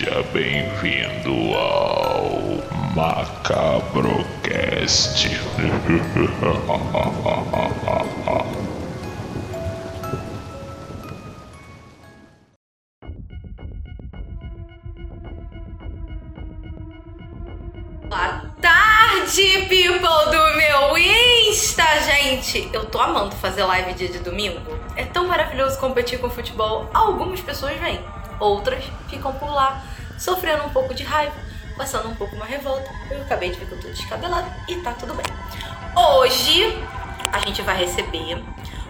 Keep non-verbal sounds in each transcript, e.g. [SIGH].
Seja bem-vindo ao Macabrocast. Boa tarde, people do meu Insta, gente! Eu tô amando fazer live dia de domingo. É tão maravilhoso competir com futebol. Algumas pessoas vêm, outras ficam por lá, sofrendo um pouco de raiva, passando um pouco uma revolta. Eu acabei de ver que eu tô descabelada e tá tudo bem. Hoje a gente vai receber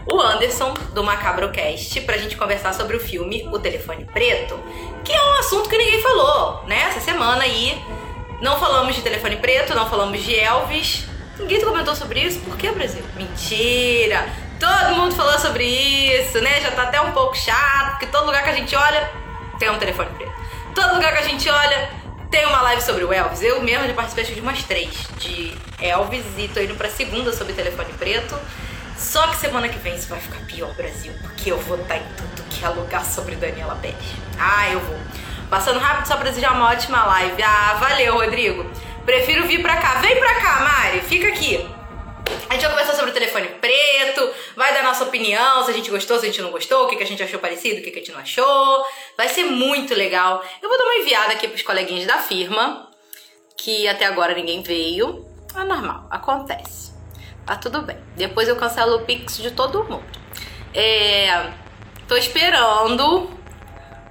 o Anderson do Macabrocast pra gente conversar sobre o filme O Telefone Preto, que é um assunto que ninguém falou, né? Essa semana aí não falamos de telefone preto, não falamos de Elvis. Ninguém comentou sobre isso. Por que, Brasil? Mentira! Todo mundo falou sobre isso, né? Já tá até um pouco chato, porque todo lugar que a gente olha tem um telefone preto. Todo lugar que a gente olha tem uma live sobre o Elvis. Eu mesma já participei de umas três de Elvis e tô indo pra segunda sobre telefone preto. Só que semana que vem isso vai ficar pior, Brasil, porque eu vou estar em tudo que é lugar sobre Daniela Pérez. Ah, eu vou. Passando rápido só pra desejar uma ótima live. Ah, valeu, Rodrigo. Prefiro vir pra cá. Vem pra cá, Mari. Fica aqui. A gente vai conversar sobre o telefone preto, vai dar nossa opinião, se a gente gostou, se a gente não gostou, o que, que a gente achou parecido, o que, que a gente não achou. Vai ser muito legal. Eu vou dar uma enviada aqui pros coleguinhas da firma, que até agora ninguém veio. É normal, acontece. Tá tudo bem. Depois eu cancelo o Pix de todo mundo. É, tô esperando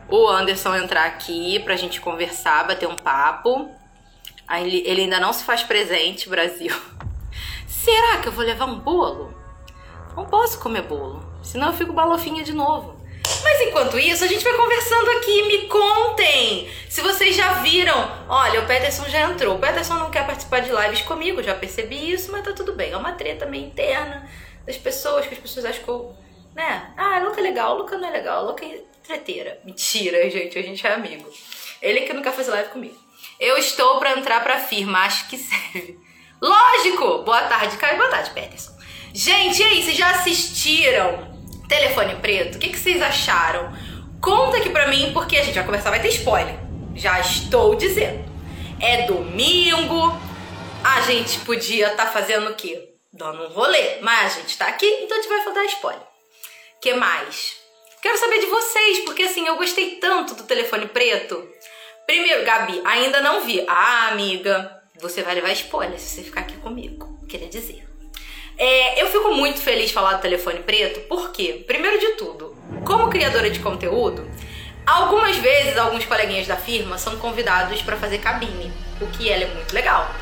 o Anderson entrar aqui pra gente conversar, bater um papo. Ele ainda não se faz presente, Brasil. [LAUGHS] Será que eu vou levar um bolo? Não posso comer bolo, senão eu fico balofinha de novo. Mas enquanto isso, a gente vai conversando aqui. Me contem se vocês já viram. Olha, o Peterson já entrou. O Peterson não quer participar de lives comigo, já percebi isso, mas tá tudo bem. É uma treta meio interna das pessoas, que as pessoas acham que eu. Né? Ah, Luca é legal, Luca não é legal, Luca é treteira. Mentira, gente, a gente é amigo. Ele que não quer fazer live comigo. Eu estou pra entrar pra firma, acho que [LAUGHS] serve. Lógico! Boa tarde, Caio. Boa tarde, Peterson. Gente, e aí, vocês já assistiram Telefone Preto? O que, que vocês acharam? Conta aqui pra mim, porque a gente vai conversar, vai ter spoiler. Já estou dizendo. É domingo, a gente podia estar fazendo o quê? Dando um rolê. Mas a gente tá aqui, então a gente vai dar spoiler. que mais? Quero saber de vocês, porque assim, eu gostei tanto do telefone preto. Primeiro, Gabi, ainda não vi. Ah, amiga, você vai levar spoiler se você ficar aqui comigo. Queria dizer. É, eu fico muito feliz de falar do telefone preto, porque, primeiro de tudo, como criadora de conteúdo, algumas vezes alguns coleguinhas da firma são convidados para fazer cabine, o que é muito legal.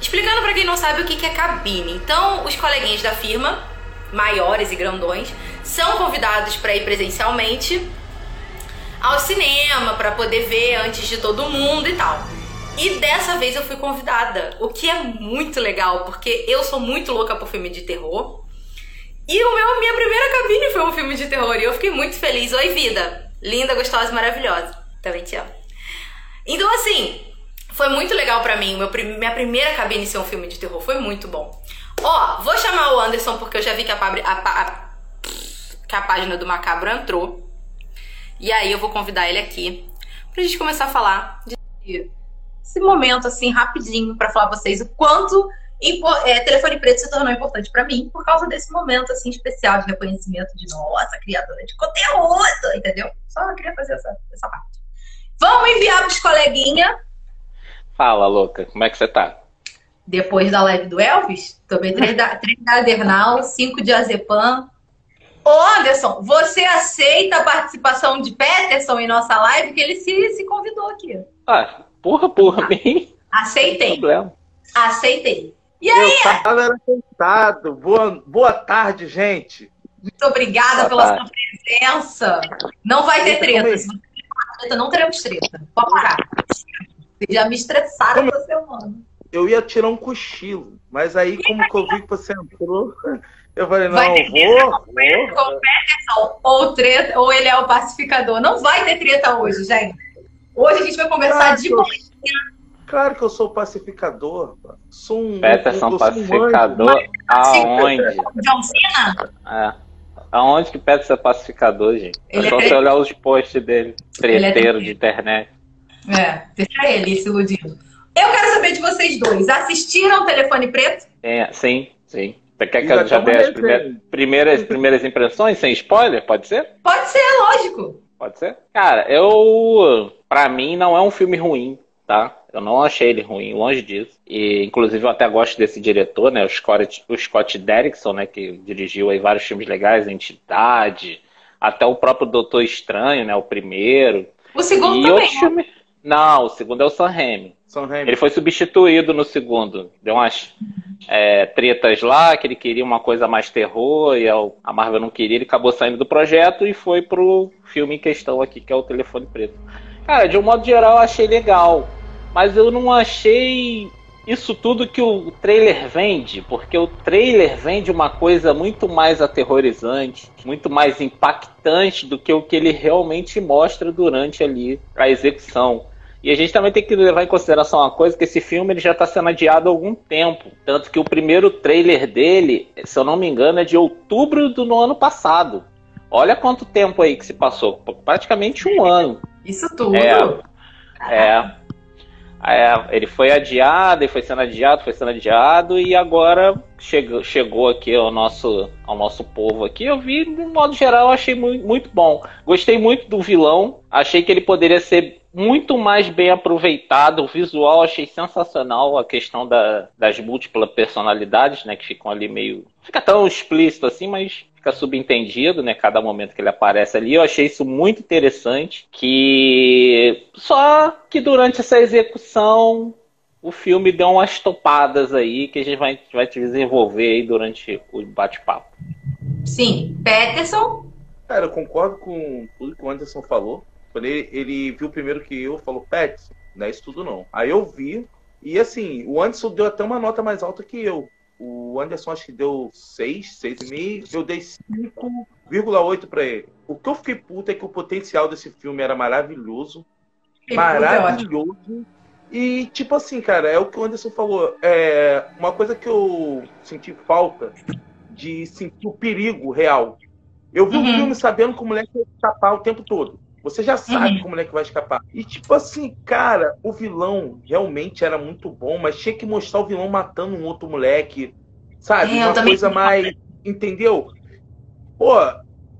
Explicando para quem não sabe o que é cabine. Então, os coleguinhas da firma, maiores e grandões, são convidados para ir presencialmente ao cinema para poder ver antes de todo mundo e tal. E dessa vez eu fui convidada, o que é muito legal, porque eu sou muito louca por filme de terror. E o meu, minha primeira cabine foi um filme de terror e eu fiquei muito feliz. Oi, vida! Linda, gostosa maravilhosa. Também te amo. Então, assim, foi muito legal pra mim. Meu, minha primeira cabine ser um filme de terror foi muito bom. Ó, vou chamar o Anderson porque eu já vi que a, a, a, que a página do Macabro entrou. E aí eu vou convidar ele aqui pra gente começar a falar de esse momento, assim, rapidinho, para falar pra vocês o quanto é, telefone preto se tornou importante para mim por causa desse momento, assim, especial de reconhecimento de nossa, criadora de conteúdo, entendeu? Só queria fazer essa, essa parte. Vamos enviar pros coleguinha. Fala, louca, como é que você tá? Depois da live do Elvis, tomei três da, três da Adernal, cinco de Azepam. Ô Anderson, você aceita a participação de Peterson em nossa live? Que ele se, se convidou aqui. Ah, porra, por mim. Aceitei. Problema. Aceitei. E aí? Eu tava sentado. Boa, boa tarde, gente. Muito obrigada Boa pela tarde. sua presença. Não vai ter como é treta. Se não treta, não teremos treta. Pode parar. Vocês já me estressaram essa semana. Eu ia tirar um cochilo, mas aí, como que eu vi que você entrou, [LAUGHS] eu falei, não, Vai ter vou, ou, treta, ou ele é o pacificador. Não vai ter treta hoje, gente. Hoje a gente vai conversar Claro de boa. Claro que eu sou pacificador. Sou um. Peterson eu sou um anjo. pacificador aonde? John Cena? É. Aonde que Peterson é pacificador, gente? É Ele só é- você olhar os posts dele, Ele é treteiro de internet. É, deixa ele se iludindo. Eu quero saber de vocês dois. Assistiram Telefone Preto? É, sim, sim. Você quer que eu já dê as primeiras, primeiras, primeiras impressões sem spoiler? Pode ser? Pode ser, lógico. Pode ser? Cara, eu. Pra mim, não é um filme ruim, tá? Eu não achei ele ruim, longe disso. E, inclusive, eu até gosto desse diretor, né? O Scott, o Scott Derrickson, né? Que dirigiu aí vários filmes legais, Entidade, até o próprio Doutor Estranho, né? O primeiro. O segundo e também. né? filmes. Não, o segundo é o Sam Raimi. São Remy. Ele foi substituído no segundo. Deu umas é, tretas lá, que ele queria uma coisa mais terror, e a Marvel não queria, ele acabou saindo do projeto e foi pro filme em questão aqui, que é o Telefone Preto. Cara, de um modo geral, eu achei legal. Mas eu não achei isso tudo que o trailer vende, porque o trailer vende uma coisa muito mais aterrorizante, muito mais impactante do que o que ele realmente mostra durante ali a execução. E a gente também tem que levar em consideração uma coisa, que esse filme ele já está sendo adiado há algum tempo. Tanto que o primeiro trailer dele, se eu não me engano, é de outubro do no ano passado. Olha quanto tempo aí que se passou. Praticamente um ano. Isso tudo. É. É. É, ele foi adiado, e foi sendo adiado, foi sendo adiado, e agora chegou, chegou aqui ao nosso, ao nosso povo aqui. Eu vi, de modo geral, achei muito, muito bom. Gostei muito do vilão, achei que ele poderia ser muito mais bem aproveitado. O visual achei sensacional, a questão da- das múltiplas personalidades, né? Que ficam ali meio. Fica tão explícito assim, mas fica subentendido, né? Cada momento que ele aparece ali. Eu achei isso muito interessante. Que. Só que durante essa execução. O filme deu umas topadas aí que a gente vai, vai te desenvolver aí durante o bate-papo. Sim. Peterson? Cara, eu concordo com tudo que o Anderson falou. Quando ele, ele viu primeiro que eu, falou, Pet, não é isso tudo não. Aí eu vi, e assim, o Anderson deu até uma nota mais alta que eu. O Anderson acho que deu 6, 6,5, eu dei 5,8 pra ele. O que eu fiquei puto é que o potencial desse filme era maravilhoso. Maravilhoso. E, tipo assim, cara, é o que o Anderson falou. É uma coisa que eu senti falta de sentir o perigo real. Eu vi o Uhum. filme sabendo que o moleque ia escapar o tempo todo. Você já sabe Uhum. que o moleque vai escapar. E, tipo assim, cara, o vilão realmente era muito bom, mas tinha que mostrar o vilão matando um outro moleque. Sabe? É, uma coisa mais. Entendeu? Pô,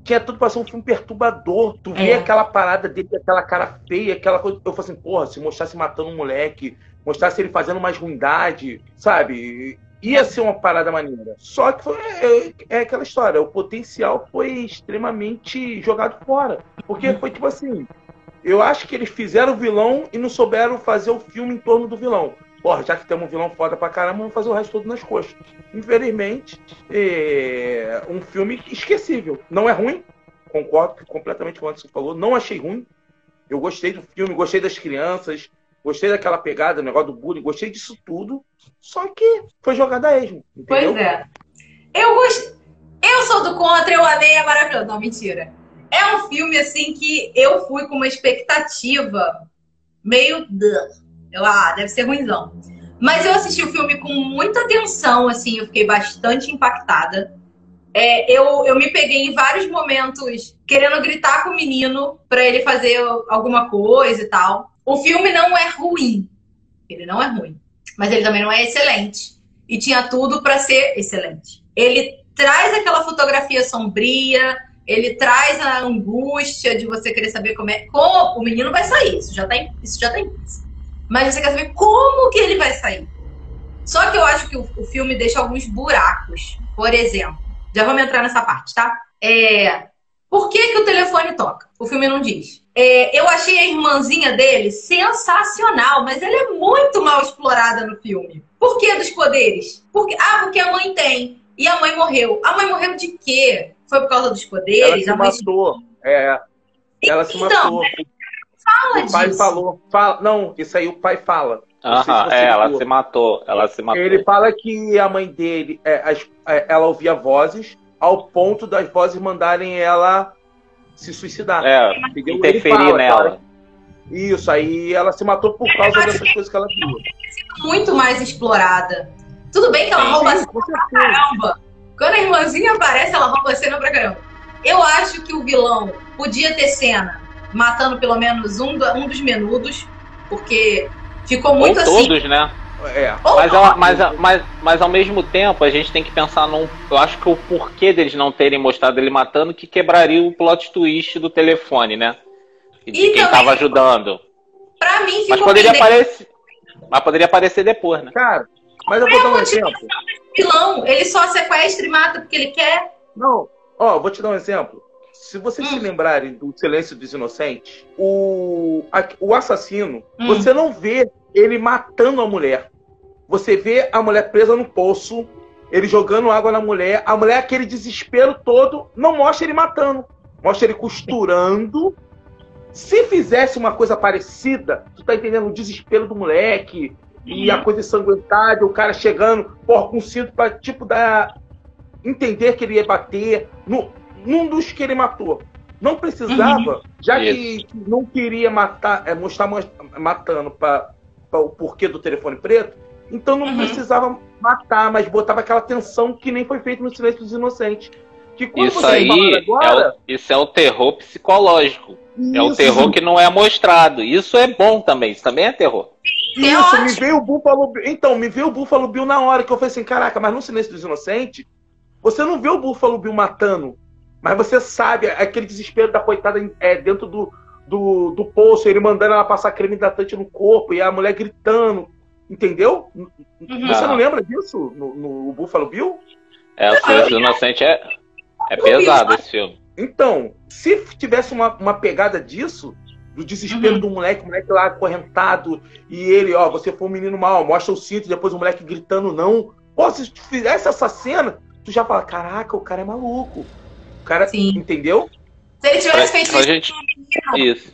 tinha tudo pra ser um filme perturbador. Tu vê É. aquela parada dele, aquela cara feia, aquela coisa. Eu falei assim, porra, se mostrasse matando um moleque, mostrasse ele fazendo mais ruindade, sabe? Ia ser uma parada maneira. Só que foi, é, é aquela história, o potencial foi extremamente jogado fora. Porque foi tipo assim. Eu acho que eles fizeram o vilão e não souberam fazer o filme em torno do vilão. Porra, já que temos um vilão foda pra caramba, vamos fazer o resto todo nas coxas. Infelizmente, é um filme esquecível. Não é ruim, concordo completamente com o que você falou. Não achei ruim. Eu gostei do filme, gostei das crianças, gostei daquela pegada, o negócio do bullying, gostei disso tudo. Só que foi jogada esmo, entendeu? Pois é. Eu gosto. Eu sou do contra, eu amei, é maravilhoso. Não, mentira. É um filme, assim, que eu fui com uma expectativa meio. Eu, ah, deve ser ruimzão. Mas eu assisti o filme com muita atenção, assim, eu fiquei bastante impactada. É, eu, eu me peguei em vários momentos querendo gritar com o menino pra ele fazer alguma coisa e tal. O filme não é ruim. Ele não é ruim. Mas ele também não é excelente. E tinha tudo pra ser excelente. Ele traz aquela fotografia sombria, ele traz a angústia de você querer saber como é. Como o menino vai sair, isso já tá, isso já tá. Mas você quer saber como que ele vai sair. Só que eu acho que o, o filme deixa alguns buracos. Por exemplo, já vamos entrar nessa parte, tá? É, por que, que o telefone toca? O filme não diz. É, eu achei a irmãzinha dele sensacional, mas ela é muito mal explorada no filme. Por que dos poderes? Porque, ah, porque a mãe tem. E a mãe morreu. A mãe morreu de quê? Foi por causa dos Ela poderes? se a mãe matou. É, ela se Então, matou. fala O pai disso. falou. Fala, não, isso aí o pai fala. Se Aham, você é, ela viu. se matou. Ela se matou. Ele fala que a mãe dele, é, as- é, ela ouvia vozes ao ponto das vozes mandarem ela se suicidar. É, interferir fala, nela. cara. Isso, aí ela se matou por causa dessas coisas que ela viu. Muito mais explorada. Tudo bem que ela Sim, rouba a cena pra caramba. Quando a irmãzinha aparece, ela rouba a cena pra caramba. Eu acho que o vilão podia ter cena matando pelo menos um, do- um dos menudos. porque ficou Ou muito assim. todos, né? É. Mas, ao- mas, mas, mas ao mesmo tempo, a gente tem que pensar num. Eu acho que o porquê deles não terem mostrado ele matando que quebraria o plot twist do telefone, né? E de E quem também- tava ajudando. Pra mim Mas ficou poderia pendente. aparecer. Mas poderia aparecer depois, né? Cara, mas eu vou dar um exemplo. vilão. Ele só sequestra e mata porque ele quer. Não, ó, vou te dar um exemplo. Se vocês se Hum. lembrarem do Silêncio dos Inocentes, o, a- o assassino, Hum. você não vê ele matando a mulher. Você vê a mulher presa no poço, ele jogando água na mulher, a mulher, aquele desespero todo, não mostra ele matando. Mostra ele costurando. Se fizesse uma coisa parecida, tu tá entendendo o desespero do moleque e a coisa ensanguentada, o cara chegando, porra, com cinto pra, tipo, dar. entender que ele ia bater no, num dos que ele matou. Não precisava, já que, não queria matar, é, mostrar ma- matando para o porquê do telefone preto, então não Uhum. precisava matar, mas botava aquela tensão que nem foi feito no Silêncio dos Inocentes. Que quando Isso aí falaram é agora, o, isso é o terror psicológico. É o isso, terror que não é mostrado. Isso é bom também. Isso também é terror. É Isso, me veio o Buffalo Bill. Então, me veio o Buffalo Bill na hora que eu falei assim: caraca, mas no Silêncio dos Inocentes, você não vê o Buffalo Bill matando, mas você sabe aquele desespero da coitada é, dentro do, do, do poço, ele mandando ela passar creme hidratante no corpo e a mulher gritando. Entendeu? Uhum. Você Ah. não lembra disso no, no Buffalo Bill? É, o Silêncio do Inocente é, é pesado esse filme. Então, se tivesse uma, uma pegada disso, do desespero Uhum. do moleque, o moleque lá acorrentado, e ele, ó, você foi um menino mal, mostra o cinto, e depois o moleque gritando não. Pô, se tu fizesse essa cena, tu já fala, caraca, o cara é maluco. O cara, Sim. entendeu? Se ele tivesse feito isso, gente. Isso.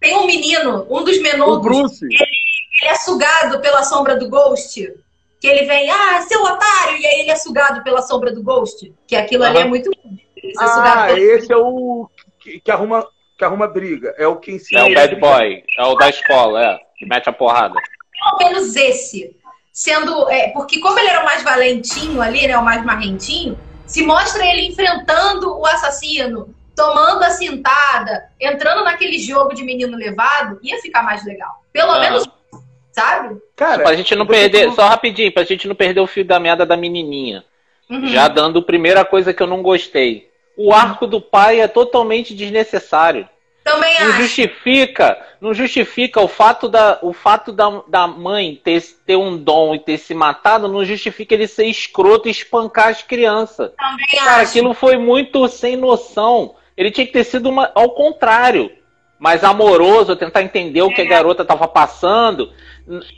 tem um menino, um dos O menores, Bruce. ele é sugado pela sombra do Ghost. Que ele vem, ah, seu otário! E aí ele é sugado pela sombra do Ghost. Que aquilo ali é muito. Ele Ah, esse é o que, que arruma, que arruma briga. É o que ensina É o ele bad boy. É o da escola, é. Que mete a porrada. pelo menos esse. Sendo. é, porque como ele era o mais valentinho ali, né? O mais marrentinho, se mostra ele enfrentando o assassino, tomando a cintada, entrando naquele jogo de menino levado, ia ficar mais legal. Pelo Ah. menos, sabe? Cara, Pra gente não perder, só rapidinho, pra gente não perder o fio da meada da menininha. Uhum. Já dando a primeira coisa que eu não gostei. O arco do pai é totalmente desnecessário. Também Não acho. justifica, não justifica o fato da, o fato da, da mãe ter, ter um dom e ter se matado, não justifica ele ser escroto e espancar as crianças. Também Cara, acho. aquilo foi muito sem noção. Ele tinha que ter sido uma, ao contrário, mais amoroso, tentar entender o que a garota estava passando.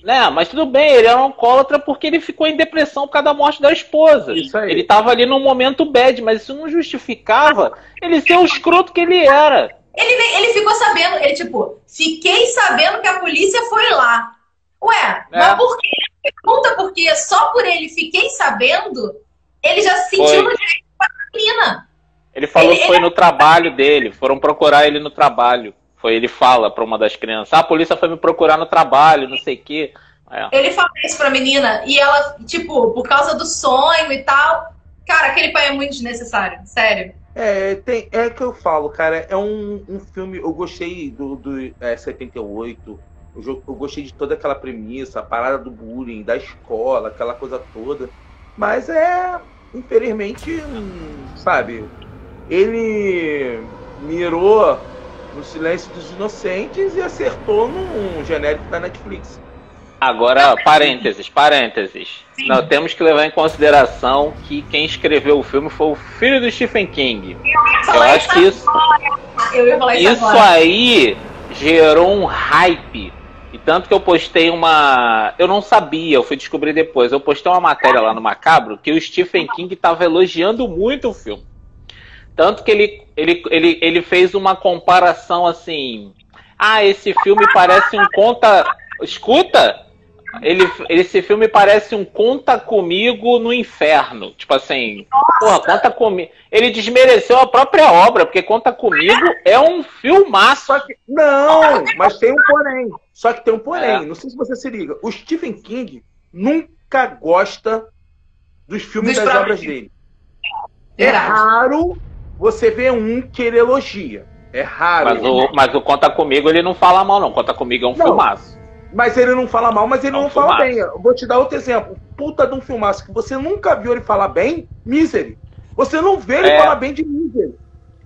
Né? Mas tudo bem, ele era um alcoólatra porque ele ficou em depressão por causa da morte da esposa. Isso aí. Ele estava ali num momento bad, mas isso não justificava ele ser o escroto que ele era. Ele, ele ficou sabendo, ele tipo, fiquei sabendo que a polícia foi lá. Ué, É. mas por quê? Pergunta porque só por ele fiquei sabendo, ele já se sentiu Foi. no direito com a menina. Ele falou Ele- que foi no trabalho dele, foram procurar ele no trabalho. Foi, ele fala para uma das crianças: ah, a polícia foi me procurar no trabalho, não sei o quê. É. Ele fala isso pra menina e ela, tipo, por causa do sonho e tal. Cara, aquele pai é muito desnecessário, sério. É, tem, é que eu falo, cara, é um, um filme. Eu gostei do, do é, 78. Eu, eu gostei de toda aquela premissa, a parada do bullying, da escola, aquela coisa toda. Mas é, infelizmente, hum, sabe, ele mirou no Silêncio dos Inocentes e acertou num genérico da Netflix. Agora, parênteses, parênteses. Sim. Nós temos que levar em consideração que quem escreveu o filme foi o filho do Stephen King. Eu Falar acho que isso, Eu ia falar isso, isso agora. aí gerou um hype. E tanto que eu postei uma. Eu não sabia, eu fui descobrir depois. Eu postei uma matéria lá no Macabro que o Stephen King estava elogiando muito o filme. Tanto que ele, ele, ele, ele fez uma comparação assim. Ah, esse filme parece um conta. Escuta! Ele, esse filme parece um conta comigo no inferno. Tipo assim, porra, conta comigo. Ele desmereceu a própria obra, porque conta comigo é um filmaço. Só que. Não, mas tem um porém. Só que tem um porém. É. Não sei se você se liga. O Stephen King nunca gosta dos filmes Dos das obras dele. É raro você ver um que ele elogia. É raro. Mas o, mas o Conta Comigo ele não fala mal, não. Conta Comigo é um Não. filmaço. Mas ele não fala mal, mas ele É um não fala filmaço. bem. Eu vou te dar outro exemplo. Puta de um filmaço que você nunca viu ele falar bem, Misery. Você não vê ele É. falar bem de Misery.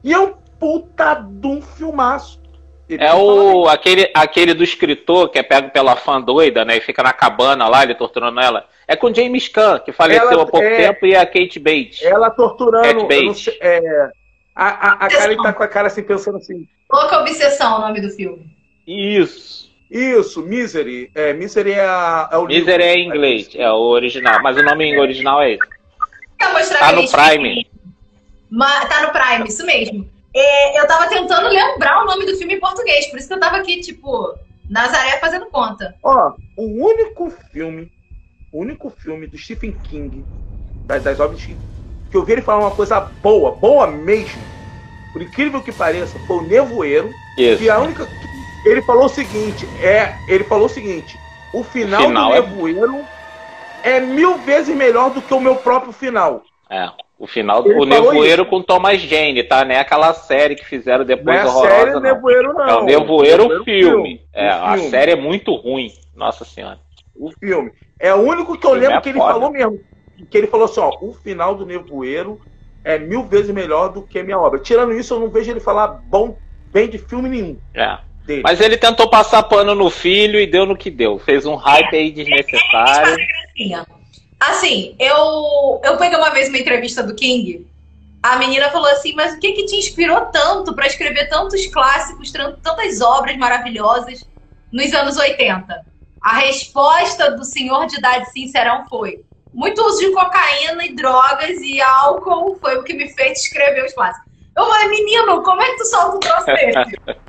E é um puta de um filmaço. Ele É fala o aquele, aquele do escritor que é pego pela fã doida, né? E fica na cabana lá, ele torturando ela. É com James Caan, que faleceu Ela- há pouco é- tempo, e a Kate Bates. Ela torturando. Cat eu não sei, é, a, a, a cara ele tá com a cara assim, pensando assim. Louca Obsessão, o nome do filme. Isso. Isso, Misery. É, Misery é, a, é o livro. Misery é em inglês, é o original. Mas o nome em original é esse. Mostrar Tá no Prime. tá no Prime, isso mesmo. É, eu tava tentando lembrar o nome do filme em português, por isso que eu tava aqui, tipo, Nazaré fazendo conta. Ó, o único filme, o único filme do Stephen King, das, das obras que que eu vi ele falar uma coisa boa, boa mesmo, por incrível que pareça, foi o Nevoeiro. Isso. E a única. Ele falou o seguinte: é. Ele falou o seguinte: o final, final do é- Nevoeiro é... mil vezes melhor do que o meu próprio final. É. O final do Nevoeiro com Thomas Jane, tá? Não é aquela série que fizeram Não é depois a horrorosa, série não. Nevoeiro, não. É o Nevoeiro filme. É, O a filme. série é muito ruim. Nossa senhora. O filme. É o único que eu O filme lembro é que ele foda. falou mesmo. Que ele falou assim: ó, o final do Nevoeiro é mil vezes melhor do que a minha obra. Tirando isso, eu não vejo ele falar bom, bem de filme nenhum É. dele. Mas ele tentou passar pano no filho e deu no que deu. Fez um hype aí desnecessário. Assim, eu, eu peguei uma vez uma entrevista do King. A menina falou assim: Mas o que, que te inspirou tanto pra escrever tantos clássicos, tantas obras maravilhosas nos anos 80? A resposta do senhor de idade sincerão foi: muito uso de cocaína e drogas e álcool foi o que me fez escrever os clássicos. Eu falei, menino, como é que tu solta um troço desse? [LAUGHS]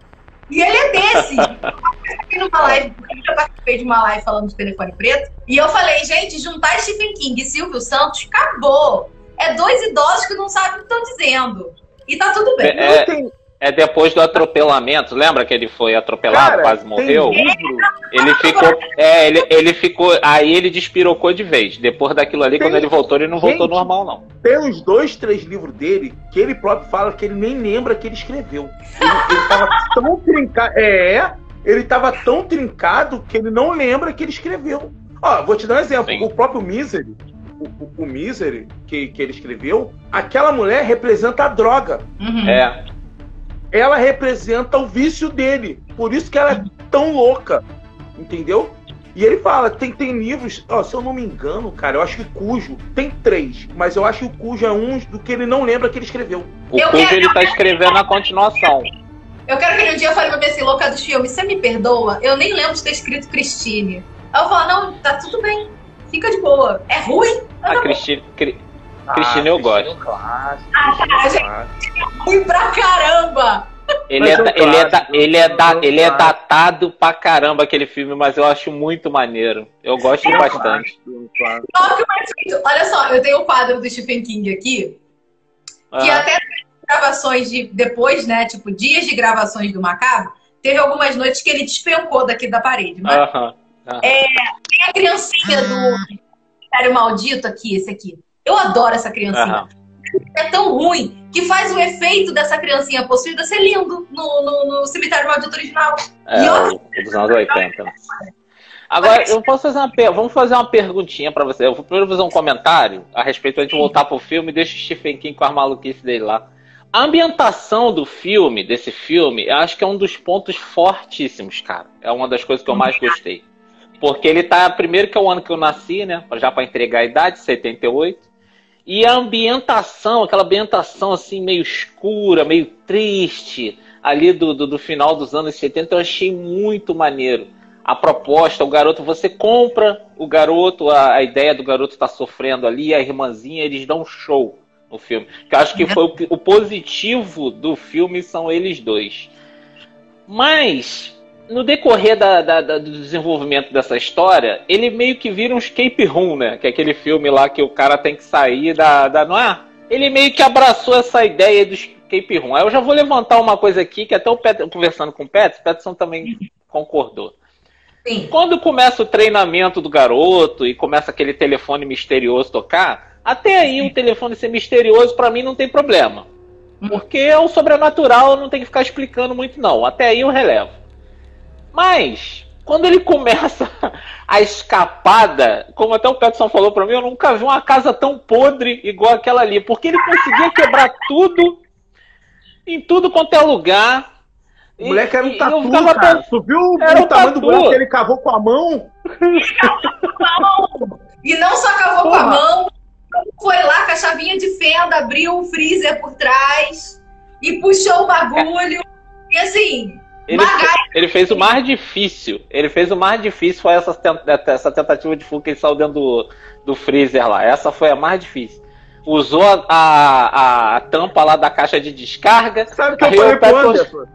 E ele é desse. [LAUGHS] participei numa live, eu já participei de uma live falando de telefone preto, e eu falei, gente, juntar Stephen King e Silvio Santos, acabou. É dois idosos que não sabem o que estão dizendo. E tá tudo bem. É, tem- é depois do atropelamento. Lembra que ele foi atropelado, Cara, quase morreu? livro- Ele ficou. É, ele, ele ficou. Aí ele despirocou de vez. Depois daquilo ali, Tem- quando ele voltou, ele não voltou Gente. normal, não. Tem uns dois, três livros dele que ele próprio fala que ele nem lembra que ele escreveu. Ele, ele tava tão trincado. É, ele tava tão trincado que ele não lembra que ele escreveu. Ó, vou te dar um exemplo. Sim. O próprio Misery, o, o, o Misery que, que ele escreveu, aquela mulher representa a droga. Uhum. É. Ela representa o vício dele. Por isso que ela é tão louca. Entendeu? E ele fala, tem, tem livros, ó, se eu não me engano, cara, eu acho que Cujo tem três, mas eu acho que o Cujo é um do que ele não lembra que ele escrreu. O Eu Cujo quero- ele tá escrevendo a continuação. Eu quero que ele um dia fale pra mim assim, louca dos filmes, você me perdoa? Eu nem lembro de ter escrito Christine. Aí eu falo, não, tá tudo bem. Fica de boa. É ruim? A Cristina. Cri- Cristina eu gosto. é um clássico, Ah, é um clássico. Ruim pra caramba! Ele Mas é, é um da- ele, é da- clássico, ele, é da- é um ele é clássico. datado pra caramba aquele filme, mas eu acho muito maneiro. Eu gosto bastante. Um clássico. Só que o perfeito- Olha só, eu tenho o quadro do Stephen King aqui, que Ah, até nas gravações de depois, né? Tipo, dias de gravações do Macabro, teve algumas noites que ele despencou daqui da parede. Mas aham, aham. tem a criancinha do Mistério Maldito aqui, esse aqui. Eu adoro essa criancinha. aham. É tão ruim que faz o efeito dessa criancinha possuída ser lindo no, no, no Cemitério Maldito original. É, E dos anos 80. Agora, eu posso fazer uma per... Vamos fazer uma perguntinha pra você. Eu vou primeiro fazer um comentário a respeito antes de voltar pro filme e deixa o Stephen King com a maluquice dele lá. A ambientação do filme, desse filme, eu acho que é um dos pontos fortíssimos, cara. É uma das coisas que eu mais gostei. Porque ele tá. Primeiro que é o ano que eu nasci, né? Já pra entregar a idade, 78. E a ambientação, aquela ambientação assim, meio escura, meio triste, ali do, do, do final dos anos 70, eu achei muito maneiro. A proposta, o garoto, você compra o garoto, a, a ideia do garoto estar sofrendo ali, a irmãzinha, eles dão um show no filme. Que eu acho que foi o, o positivo do filme são eles dois. Mas, no decorrer da, da- da- do desenvolvimento dessa história, ele meio que vira um escape room, né? Que é aquele filme lá que o cara tem que sair da. da não é? Ele meio que abraçou essa ideia do escape room. Aí eu já vou levantar uma coisa aqui, que até o Pet, conversando com o Pets, o Petson também concordou. Sim. Quando começa o treinamento do garoto e começa aquele telefone misterioso tocar, até aí o telefone ser misterioso pra mim não tem problema. Porque o sobrenatural não tem que ficar explicando muito, não. Até aí eu relevo. Mas, quando ele começa [LAUGHS] a escapada, como até o Peterson falou pra mim, eu nunca vi uma casa tão podre igual aquela ali. Porque ele conseguia quebrar tudo, em tudo quanto é lugar. O moleque era um E- e tatu, cara. pensando- Tu viu o Era um tamanho do tatu. buraco que ele [LAUGHS] cavou com a mão? E não só cavou com Porra. a mão, foi lá com a chavinha de fenda, abriu o freezer por trás e puxou o bagulho. E assim, Ele, ele fez o mais difícil. Ele fez o mais difícil foi essa, ten- essa tentativa de fuga que ele saiu dentro do, do freezer lá. Essa foi a mais difícil. Usou a, a, a tampa lá da caixa de descarga. Sabe o que eu falei eu pro Anderson?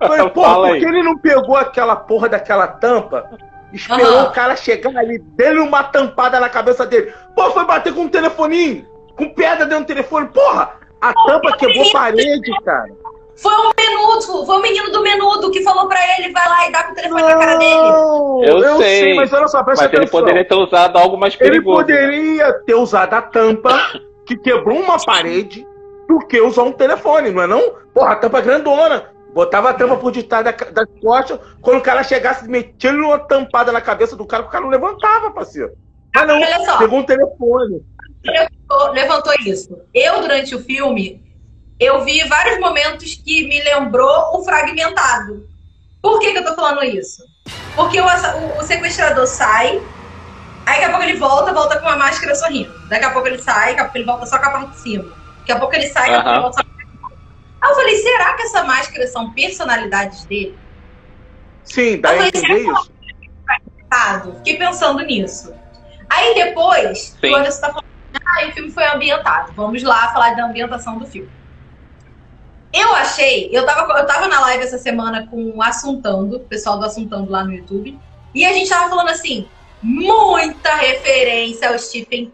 Falei, porra, Fala por que ele não pegou aquela porra daquela tampa? Esperou Aham. o cara chegar ali, dele uma tampada na cabeça dele. Pô, foi bater com um telefoninho, com pedra dentro do telefone. Porra, a tampa quebrou parede, cara. foi um menudo, foi o menino do pra ele, vai lá e dá com o telefone na cara dele. Não, Eu sei, mas olha só, presta Mas ele atenção. poderia ter usado algo mais Ele perigoso. poderia ter usado a tampa que quebrou uma parede do que usar um telefone, não é não? Porra, a tampa é grandona. Botava a tampa por detrás da, das costas, quando o cara chegasse, metia uma tampada na cabeça do cara, o cara não levantava, parceiro. Mas não, Olha só. pegou um telefone. levantou, levantou isso. Eu, durante o filme, eu vi vários momentos que me lembrou o fragmentado. Por que, que eu tô falando isso? Porque o, o- o sequestrador sai, aí daqui a pouco ele volta, volta com uma máscara sorrindo. Daqui a pouco ele sai, daqui a pouco ele volta só com a parte de cima. Daqui a pouco ele sai, daqui a pouco ele volta só com a parte de cima. Aí eu falei, será que essa máscara são personalidades dele? Sim, dá a Eu falei, entender isso. Errado. Fiquei pensando nisso. Aí depois, Sim. o Anderson tá falando, ah, o filme foi ambientado. Vamos lá falar da ambientação do filme. Eu achei, eu tava, eu tava na live essa semana com o Assuntando, o pessoal do Assuntando lá no YouTube, e a gente tava falando assim, muita referência ao Stephen King.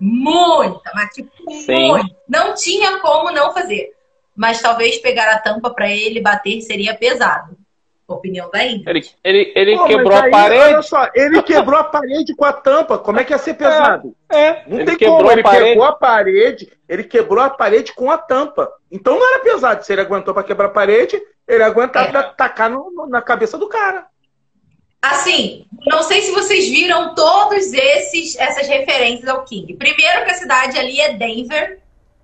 Muita, mas tipo, Sim. muito. Não tinha como não fazer. Mas talvez pegar a tampa pra ele bater seria pesado. Opinião da Ingrid. Ele, ele, ele Pô, quebrou mas a aí, parede. Olha só, ele quebrou a parede com a tampa. Como é que ia ser pesado? É, Não ele tem quebrou como, a ele parede. pegou a parede, ele quebrou a parede com a tampa. Então não era pesado. Se ele aguentou pra quebrar a parede, ele aguentava É. pra tacar no- no- na cabeça do cara. Assim, não sei se vocês viram todos esses essas referências ao King. Primeiro que a cidade ali é Denver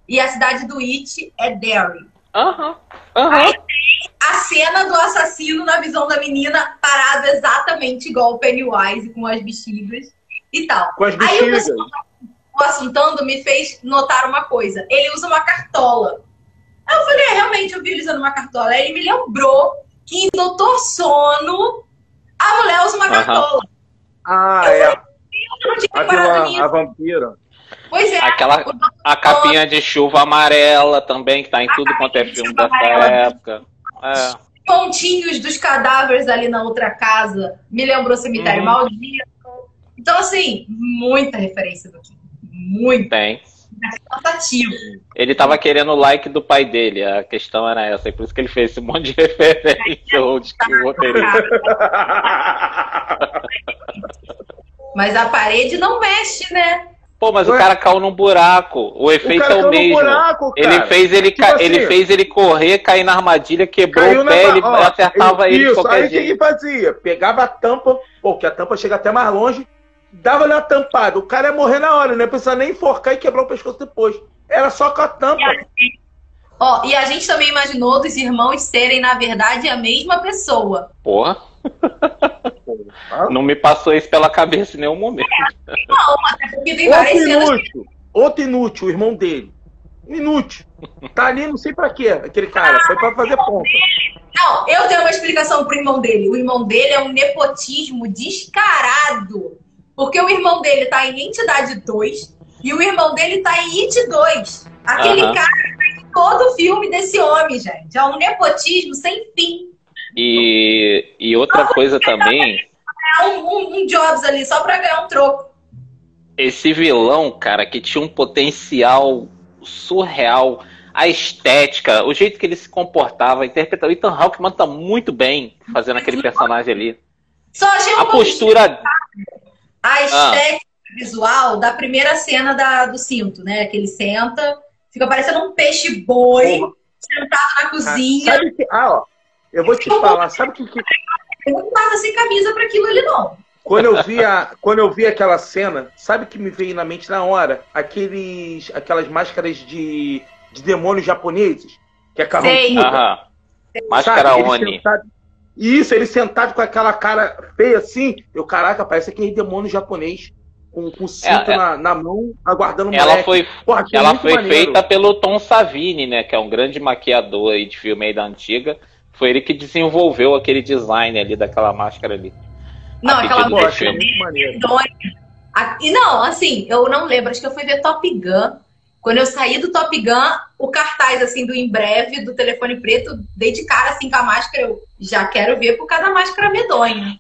e a cidade do It é Derry. Aham, aham. A cena do assassino na visão da menina parado exatamente igual o Pennywise com as bexigas e tal. Com as Aí o bexigas. pessoal o assuntando me fez notar uma coisa. Ele usa uma cartola. Aí eu falei, é, realmente, eu vi ele usando uma cartola. Aí ele me lembrou que em Doutor Sono a mulher usa uma cartola. Ah, Eu é. Eu não tinha a vampira. Pois é. Aquela, a capinha de chuva amarela também, que tá em tudo quanto é filme dessa amarela. época. É. pontinhos dos cadáveres ali na outra casa me lembrou Cemitério Uhum. Maldito. Então, assim, muita referência do King. Muito Tem. Ele tava querendo o like do pai dele, a questão era essa, e por isso que ele fez esse monte de [LAUGHS] referência ou de que o. Mas a parede não mexe, né? Pô, mas Ué? o cara caiu num buraco. O O efeito cara é o mesmo. buraco. Ele fez ele, Tipo ca- assim, ele fez ele correr, cair na armadilha, quebrou o na pé, ele ó, acertava ele Isso, qualquer aí o que jeito. fazia? Pegava a tampa, pô, que a tampa chega até mais longe, dava-lhe uma tampada. O cara ia morrer na hora, não ia precisar nem enforcar e quebrar o pescoço depois. Era só com a tampa. Ó, e a gente também imaginou dos irmãos serem, na verdade, a mesma pessoa. Porra, Ah, [LAUGHS] não me passou isso pela cabeça em nenhum momento. Não, até porque tem Outro várias inútil. Outro inútil, o irmão dele. Inútil. Tá ali, não sei pra quê, aquele cara. Foi pra fazer ponta. Não, eu tenho uma explicação pro irmão dele. O irmão dele é um nepotismo descarado. Porque o irmão dele tá em Entidade 2 e o irmão dele tá em It 2. Aquele cara tá em todo o filme desse homem, gente. É um nepotismo sem fim. E, e outra coisa também, um, um- um Jobs ali só pra ganhar um troco. esse vilão, cara, que tinha um potencial surreal, a estética, o jeito que ele se comportava, interpretava. O Ethan Hawke tá muito bem fazendo aquele personagem ali. Só achei um A postura. a estética visual da primeira cena da- do cinto, né? Que ele senta, fica parecendo um peixe boi. Porra. sentado na cozinha. Sabe que, ah, ó, eu vou te falar, sabe o que, que Eu não tava sem camisa pra aquilo ali, não. Quando eu vi, a, quando eu vi aquela cena, sabe o que me veio na mente na hora? Aqueles, aquelas máscaras de, de demônios japoneses, que é Sei. carrancuda. Aham. Máscara Oni. sentado- Isso, ele sentado com aquela cara feia assim. Eu, caraca, parece aquele demônio japonês. Com, com o cinto É, é. Na, na mão, aguardando o Ela moleque. foi, Porra, ela muito foi maneiro. feita pelo Tom Savini, né? Que é um grande maquiador aí de filme aí da antiga. Foi ele que desenvolveu aquele design ali daquela máscara ali. Não, aquela pedido Pô, do achei filme. muito maneiro. medonha. A- E não, assim, eu não lembro, acho que eu fui ver Top Gun. Quando eu saí do Top Gun, o cartaz, assim, do em breve, do telefone preto, dei de cara, assim, com a máscara. Eu já quero ver por causa da máscara medonha.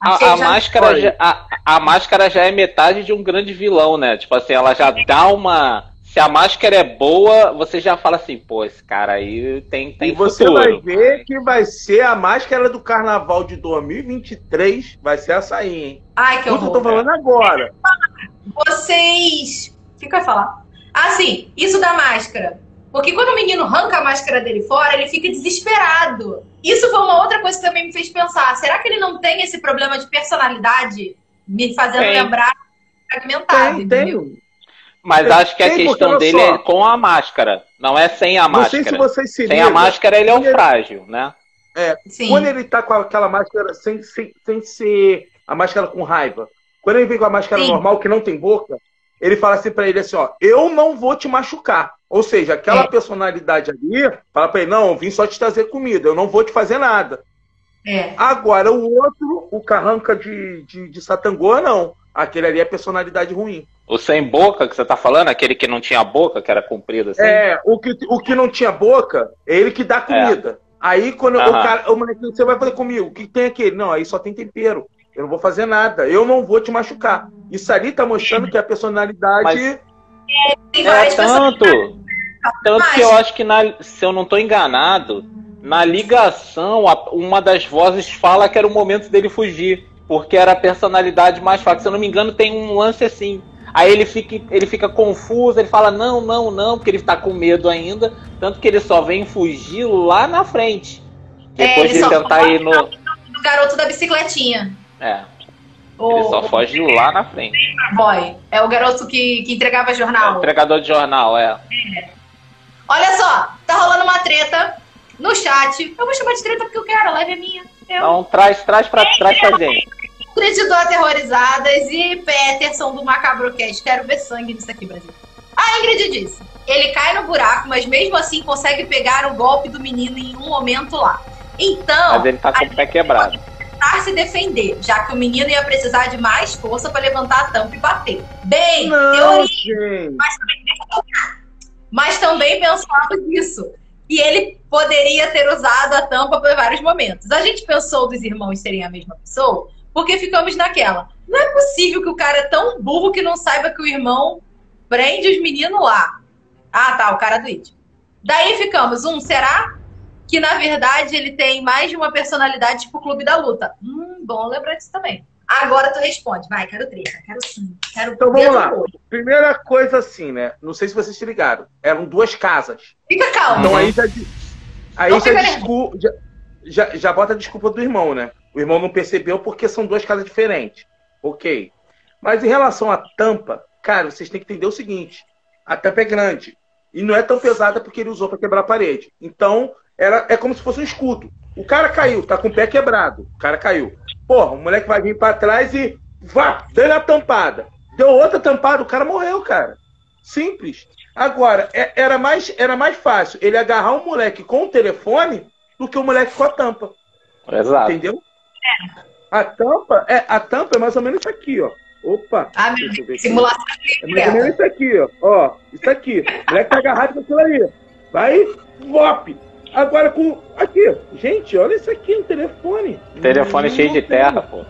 Achei A, a máscara já, a, a máscara já é metade de um grande vilão, né? Tipo assim, ela já dá uma. Se a máscara é boa, você já fala assim, pô, esse cara aí tem, tem E você futuro. vai ver que vai ser a máscara do carnaval de 2023. Vai ser essa aí, hein? Ai, que Tudo eu horror. tô falando agora. Vocês. O que que eu ia falar? Ah, sim, isso da máscara. Porque quando o menino arranca a máscara dele fora, ele fica desesperado. Isso foi uma outra coisa que também me fez pensar. Será que ele não tem esse problema de personalidade? Me fazendo Tem. lembrar fragmentado, Tem, entendeu? tem. Mas Tem- acho que a questão dele só. é com a máscara, não é sem a Não sei se máscara. vocês se Sem a máscara ele é o frágil, né? Sim. Quando ele tá com aquela máscara sem, sem, sem ser a máscara com raiva, quando ele vem com a máscara Sim. normal que não tem boca, ele fala assim pra ele assim, ó, eu não vou te machucar. Ou seja, aquela É. personalidade ali, fala pra ele, não, eu vim só te trazer comida, eu não vou te fazer nada. É. Agora, o outro, o carranca de, de, de Satangô, não. Aquele ali é personalidade ruim. O sem boca que você tá falando, aquele que não tinha boca, que era comprido assim. É, o que, o que não tinha boca, é ele que dá comida. Aí quando o Aham. cara, o moleque, você vai fazer comigo, o que tem aquele? Não, aí só tem tempero. Eu não vou fazer nada. Eu não vou te machucar. Isso ali tá mostrando que a personalidade. Mas- Tem É pessoas. tanto. Tanto que eu acho que, na- se eu não tô enganado, na ligação, uma das vozes fala que era o momento dele fugir. Porque era a personalidade mais fraca. Se eu não me engano, tem um lance assim. Aí ele fica, ele fica confuso, ele fala não, não, não, porque ele tá com medo ainda. Tanto que ele só vem fugir lá na frente. É, Depois de tentar ir no. O garoto da bicicletinha. É, O, ele só foge lá na frente. boy. É o garoto que, que entregava É, jornal. entregador de jornal, é. Olha só, tá rolando uma treta no chat. Eu vou chamar de treta porque eu quero, a live é minha. Eu Então traz, traz pra, traz pra gente. Ingrid do Aterrorizadas e Peterson do Macabrocast. Quero ver sangue nisso aqui, Brasil. A Ingrid disse: ele cai no buraco, mas mesmo assim consegue pegar o golpe do menino em um momento lá. Então, Mas ele tá com o pé quebrado. tentar se defender, já que o menino ia precisar de mais força para levantar a tampa e bater. Bem, Não, teoria, gente. mas também pensamos nisso. E ele poderia ter usado a tampa por vários momentos. A gente pensou dos irmãos serem a mesma pessoa, porque ficamos naquela. Não é possível que o cara é tão burro que não saiba que o irmão prende os meninos lá. Ah, tá, o cara do It. Daí ficamos, um, será que na verdade ele tem mais de uma personalidade tipo Clube da Luta? Hum, bom lembrar disso também. Agora tu responde, vai, quero treta, quero sim, quero Então vamos lá. Primeira coisa assim, né? Não sei se vocês se ligaram. Eram duas casas. Fica calmo. Então aí já. Aí Não já, fica desculpa, já, já, já bota a desculpa do irmão, né? O irmão não percebeu porque são duas casas diferentes. Ok. Mas em relação à tampa, cara, vocês têm que entender o seguinte: a tampa é grande. E não é tão pesada porque ele usou para quebrar a parede. Então, era, é como se fosse um escudo. O cara caiu, tá com o pé quebrado. O cara caiu. Porra, o moleque vai vir para trás e. Vá, deu a tampada. Deu outra tampada, o cara morreu, cara. Simples. Agora, é- era mais, era mais fácil ele agarrar um moleque com o telefone do que o moleque com a tampa. Exato. Entendeu? A tampa, é, a tampa é mais ou menos isso aqui, ó. Opa. Ah, aqui. Simulação É mais ou menos isso aqui, ó. Ó, isso aqui. O moleque tá agarrado com aquilo aí. Vai, vop. Agora com. Aqui. Gente, olha isso aqui no telefone. Telefone Não cheio de tem. terra, pô.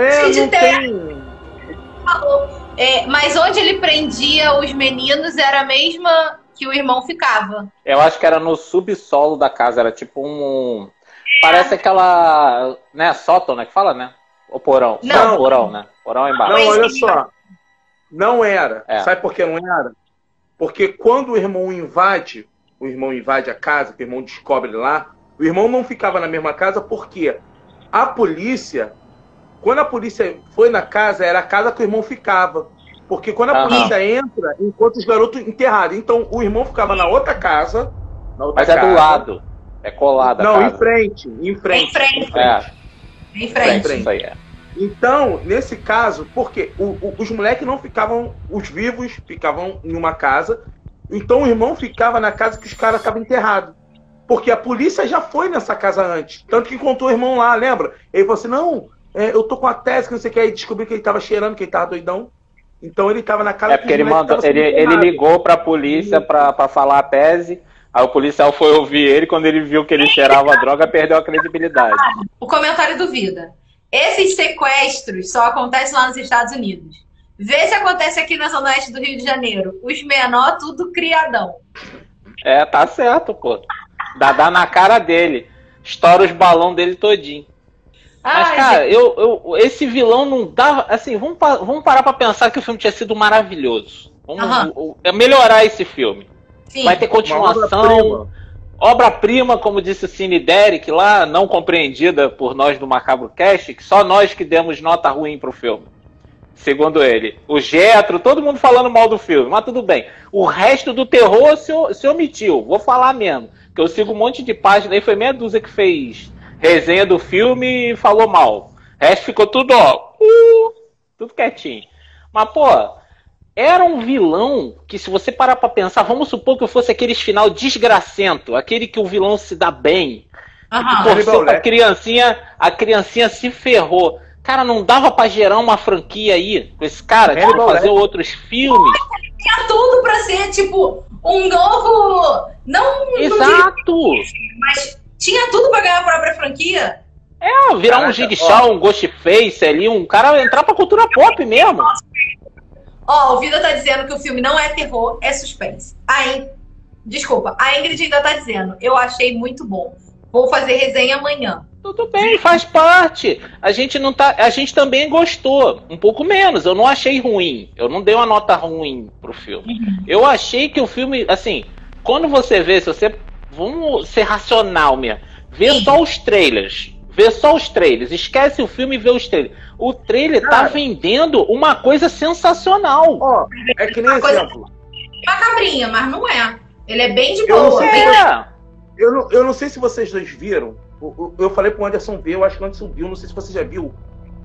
É, cheio de não terra. tem. É, mas onde ele prendia os meninos era a mesma que o irmão ficava. Eu acho que era no subsolo da casa, era tipo um. Parece aquela. né, sótão, né? Que fala, né? O porão. Não. Só o porão, né? Porão é embaixo. Não, olha só. Não era. É. Sabe por que não era? Porque quando o irmão invade, o irmão invade a casa, que o irmão descobre lá, o irmão não ficava na mesma casa porque a polícia, quando a polícia foi na casa, era a casa que o irmão ficava. Porque quando a Aham. polícia entra, encontra os garotos enterrados. Então o irmão ficava na outra casa. Na outra Mas é do lado. É colado Não, casa. em frente. Em frente. Em frente. É, Em frente. frente. isso aí é. Então, nesse caso, porque o- o- os moleques não ficavam, os vivos ficavam em uma casa, então o irmão ficava na casa que os caras estavam enterrados. Porque a polícia já foi nessa casa antes. Tanto que encontrou o irmão lá, lembra? Ele falou assim: não, é, eu tô com a tese, que não sei o que, aí descobriu que ele tava cheirando, que ele tava doidão. Então ele tava na casa É que porque os ele mandou, ele, ele ligou pra polícia pra, pra falar a tese. Aí o policial foi ouvir ele, quando ele viu que ele cheirava droga, perdeu a credibilidade. O comentário do Vida. Esses sequestros só acontecem lá nos Estados Unidos. Vê se acontece aqui na Zona Oeste do Rio de Janeiro. Os menor, tudo criadão. É, tá certo, pô. Dá, dá na cara dele. Estoura os balão dele todinho. Mas, Ai, cara, eu, eu, esse vilão não dava. Assim, vamos, vamos parar pra pensar que o filme tinha sido maravilhoso. Vamos é melhorar esse filme. sim. Vai ter continuação. obra-prima. Obra-prima, como disse o Cine Derek lá, não compreendida por nós do Macabro Cast, que só nós que demos nota ruim pro filme. Segundo ele. O Getro, todo mundo falando mal do filme, mas tudo bem. O resto do terror se, o- se omitiu. Vou falar mesmo. Que eu sigo um monte de página aí, foi meia dúzia que fez resenha do filme e falou mal. O resto ficou tudo, ó. uh, tudo quietinho. Mas, pô, era um vilão que, se você parar pra pensar, vamos supor que eu fosse aquele final desgracento, aquele que o vilão se dá bem, Aham. pra Lecter. criancinha, a criancinha se ferrou. Cara, não dava pra gerar uma franquia aí com esse cara, tipo, Hannibal fazer outros filmes. Tinha tudo pra ser, tipo, um novo. Não, não diria, Exato! mas tinha tudo pra ganhar a própria franquia. É, virar um Caraca, Jigsaw, um Ghostface ali, um cara entrar pra cultura pop mesmo. Ó, o Vida tá dizendo que o filme não é terror, é suspense. A In- Desculpa, a Ingrid ainda tá dizendo, eu achei muito bom. Vou fazer resenha amanhã. Tudo bem, faz parte. A gente não tá, a gente também gostou, um pouco menos. Eu não achei ruim. Eu não dei uma nota ruim pro filme. Eu achei que o filme, assim, quando você vê, se você vamos ser racional mesmo, vê só os trailers, vê só os trailers, esquece o filme e vê os trailers. O trailer tá Cara. vendendo uma coisa sensacional. Ó, é que nem Uma coisa- exemplo. Macabrinha, mas não é. Ele é bem de Eu não boa. sei bem- É. Eu não, eu não sei se vocês dois viram. Eu falei pro Anderson ver, eu acho que o Anderson viu, não sei se você já viu.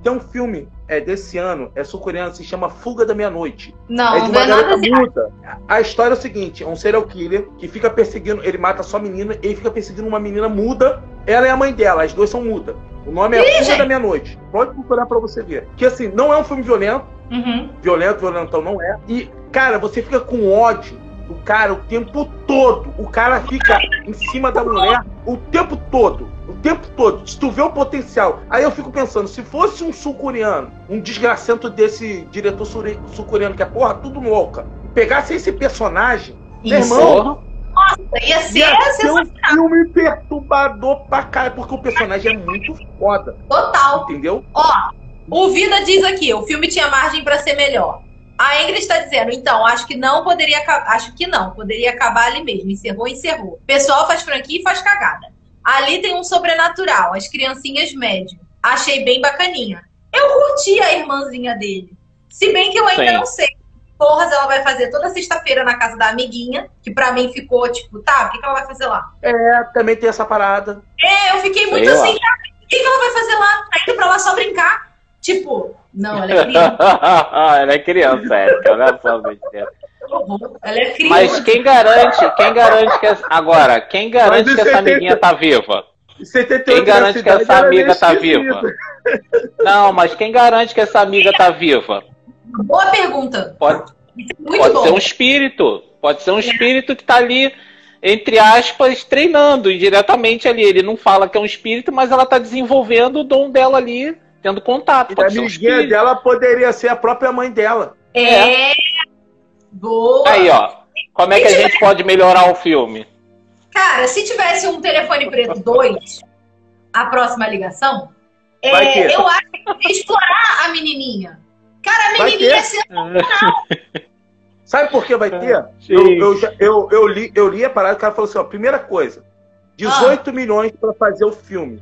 Tem um filme é, desse ano, é sul-coreano, se chama Fuga da Meia-Noite. Não, é de uma garota muda. A história é o seguinte: é um serial killer que fica perseguindo, ele mata só menina, ele fica perseguindo uma menina muda. Ela é a mãe dela, as duas são mudas. O nome é Fuga da Meia-Noite. Pode procurar pra você ver. Que assim, não é um filme violento, Uhum. violento, violentão não é. E, cara, você fica com ódio do cara o tempo todo. O cara fica em cima da mulher o tempo todo. O tempo todo. Se tu vê o potencial. Aí eu fico pensando, se fosse um sul-coreano, um desgracento desse diretor sul-coreano, que é porra, tudo louca, pegasse esse personagem, meu Isso. irmão, Ia ser ia ser sensacional. um filme perturbador pra caralho, porque o personagem é muito foda, Total. entendeu? Ó, o Vida diz aqui, o filme tinha margem pra ser melhor. A Ingrid está dizendo, então, acho que não poderia acabar. Acho que não, poderia acabar ali mesmo. Encerrou, encerrou. Pessoal faz franquia e faz cagada. Ali tem um sobrenatural, as criancinhas médio. Achei bem bacaninha. Eu curti a irmãzinha dele. Se bem que eu ainda Sim. não sei. Porras, ela vai fazer toda sexta-feira na casa da amiguinha, que pra mim ficou tipo, tá, o que, que ela vai fazer lá? É, também tem essa parada. É, eu fiquei muito Sei assim, o que, que ela vai fazer lá? Tá indo pra lá só brincar? Tipo, não, ela é [LAUGHS] criança. Ela é criança, é, ela é só besteira. Ela é criança. Mas quem garante, quem garante que essa, agora, quem garante que essa é amiguinha tá viva? 78 Quem garante que essa era amiga tá viva? Não, mas quem garante que essa amiga tá viva? Boa pergunta. Pode, Muito pode ser um espírito, pode ser um espírito que tá ali entre aspas treinando indiretamente ali. Ele não fala que é um espírito, mas ela tá desenvolvendo o dom dela ali, tendo contato. E a Pode um amiguinha espírito. dela poderia ser a própria mãe dela. É. Boa. Aí, ó. Como é que a gente pode melhorar o filme? Cara, se tivesse um telefone preto 2, a próxima ligação, é, ter. eu acho que ia explorar a menininha. Cara, a Vai menininha ter. ia ser. [LAUGHS] Sabe por que vai ter? Sim. Eu, eu, eu, eu li, eu li a parada, o cara falou assim, ó, primeira coisa, 18 milhões pra fazer o filme.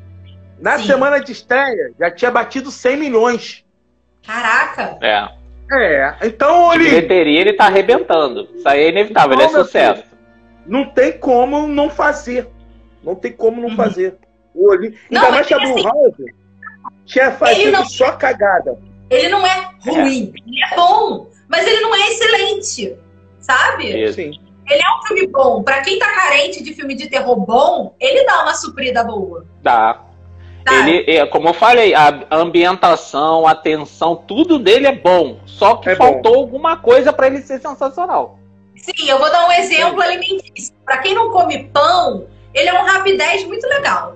Na Sim. semana de estreia, já tinha batido 100 milhões. Caraca. É. É, então, ele bilheteria ele tá arrebentando. Isso aí é inevitável, ele é Não, sucesso. não tem como não fazer. Não tem como não Uhum. fazer. O Oli- Não, Ainda mais que a assim, Blumhouse tinha fazido não- só cagada. Ele não é ruim. Ele é bom, mas ele não é excelente. Sabe? Isso. Sim. Ele é um filme bom. Pra quem tá carente de filme de terror bom, ele dá uma suprida boa. Dá. Tá? Ele, é, como eu falei, a ambientação, a tensão, tudo dele é bom. Só que É faltou alguma coisa pra ele ser sensacional. Sim, eu vou dar um exemplo alimentício. Pra quem não come pão, ele é um rapidez muito legal.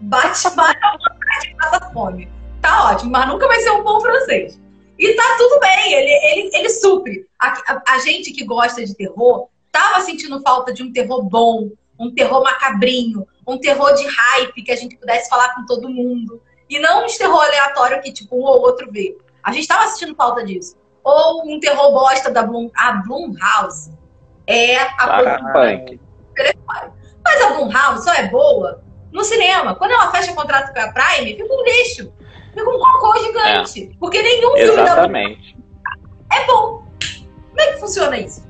Bate, [LAUGHS] bate a vontade e passa fome. Tá ótimo, mas nunca vai ser um pão francês. E tá tudo bem, ele, ele, ele supre. A, a- a gente que gosta de terror tava sentindo falta de um terror bom, um terror macabrinho, um terror de hype que a gente pudesse falar com todo mundo. E não um terror aleatório que tipo um ou outro vê. A gente tava sentindo falta disso. Ou um terror bosta da Bloom, a Blumhouse. É a? Blum- Punk. Mas a Blumhouse só é boa no cinema. Quando ela fecha contrato com a Prime, fica um lixo. Fica um cocô gigante. Porque nenhum filme da Exatamente. é bom. Como é que funciona isso?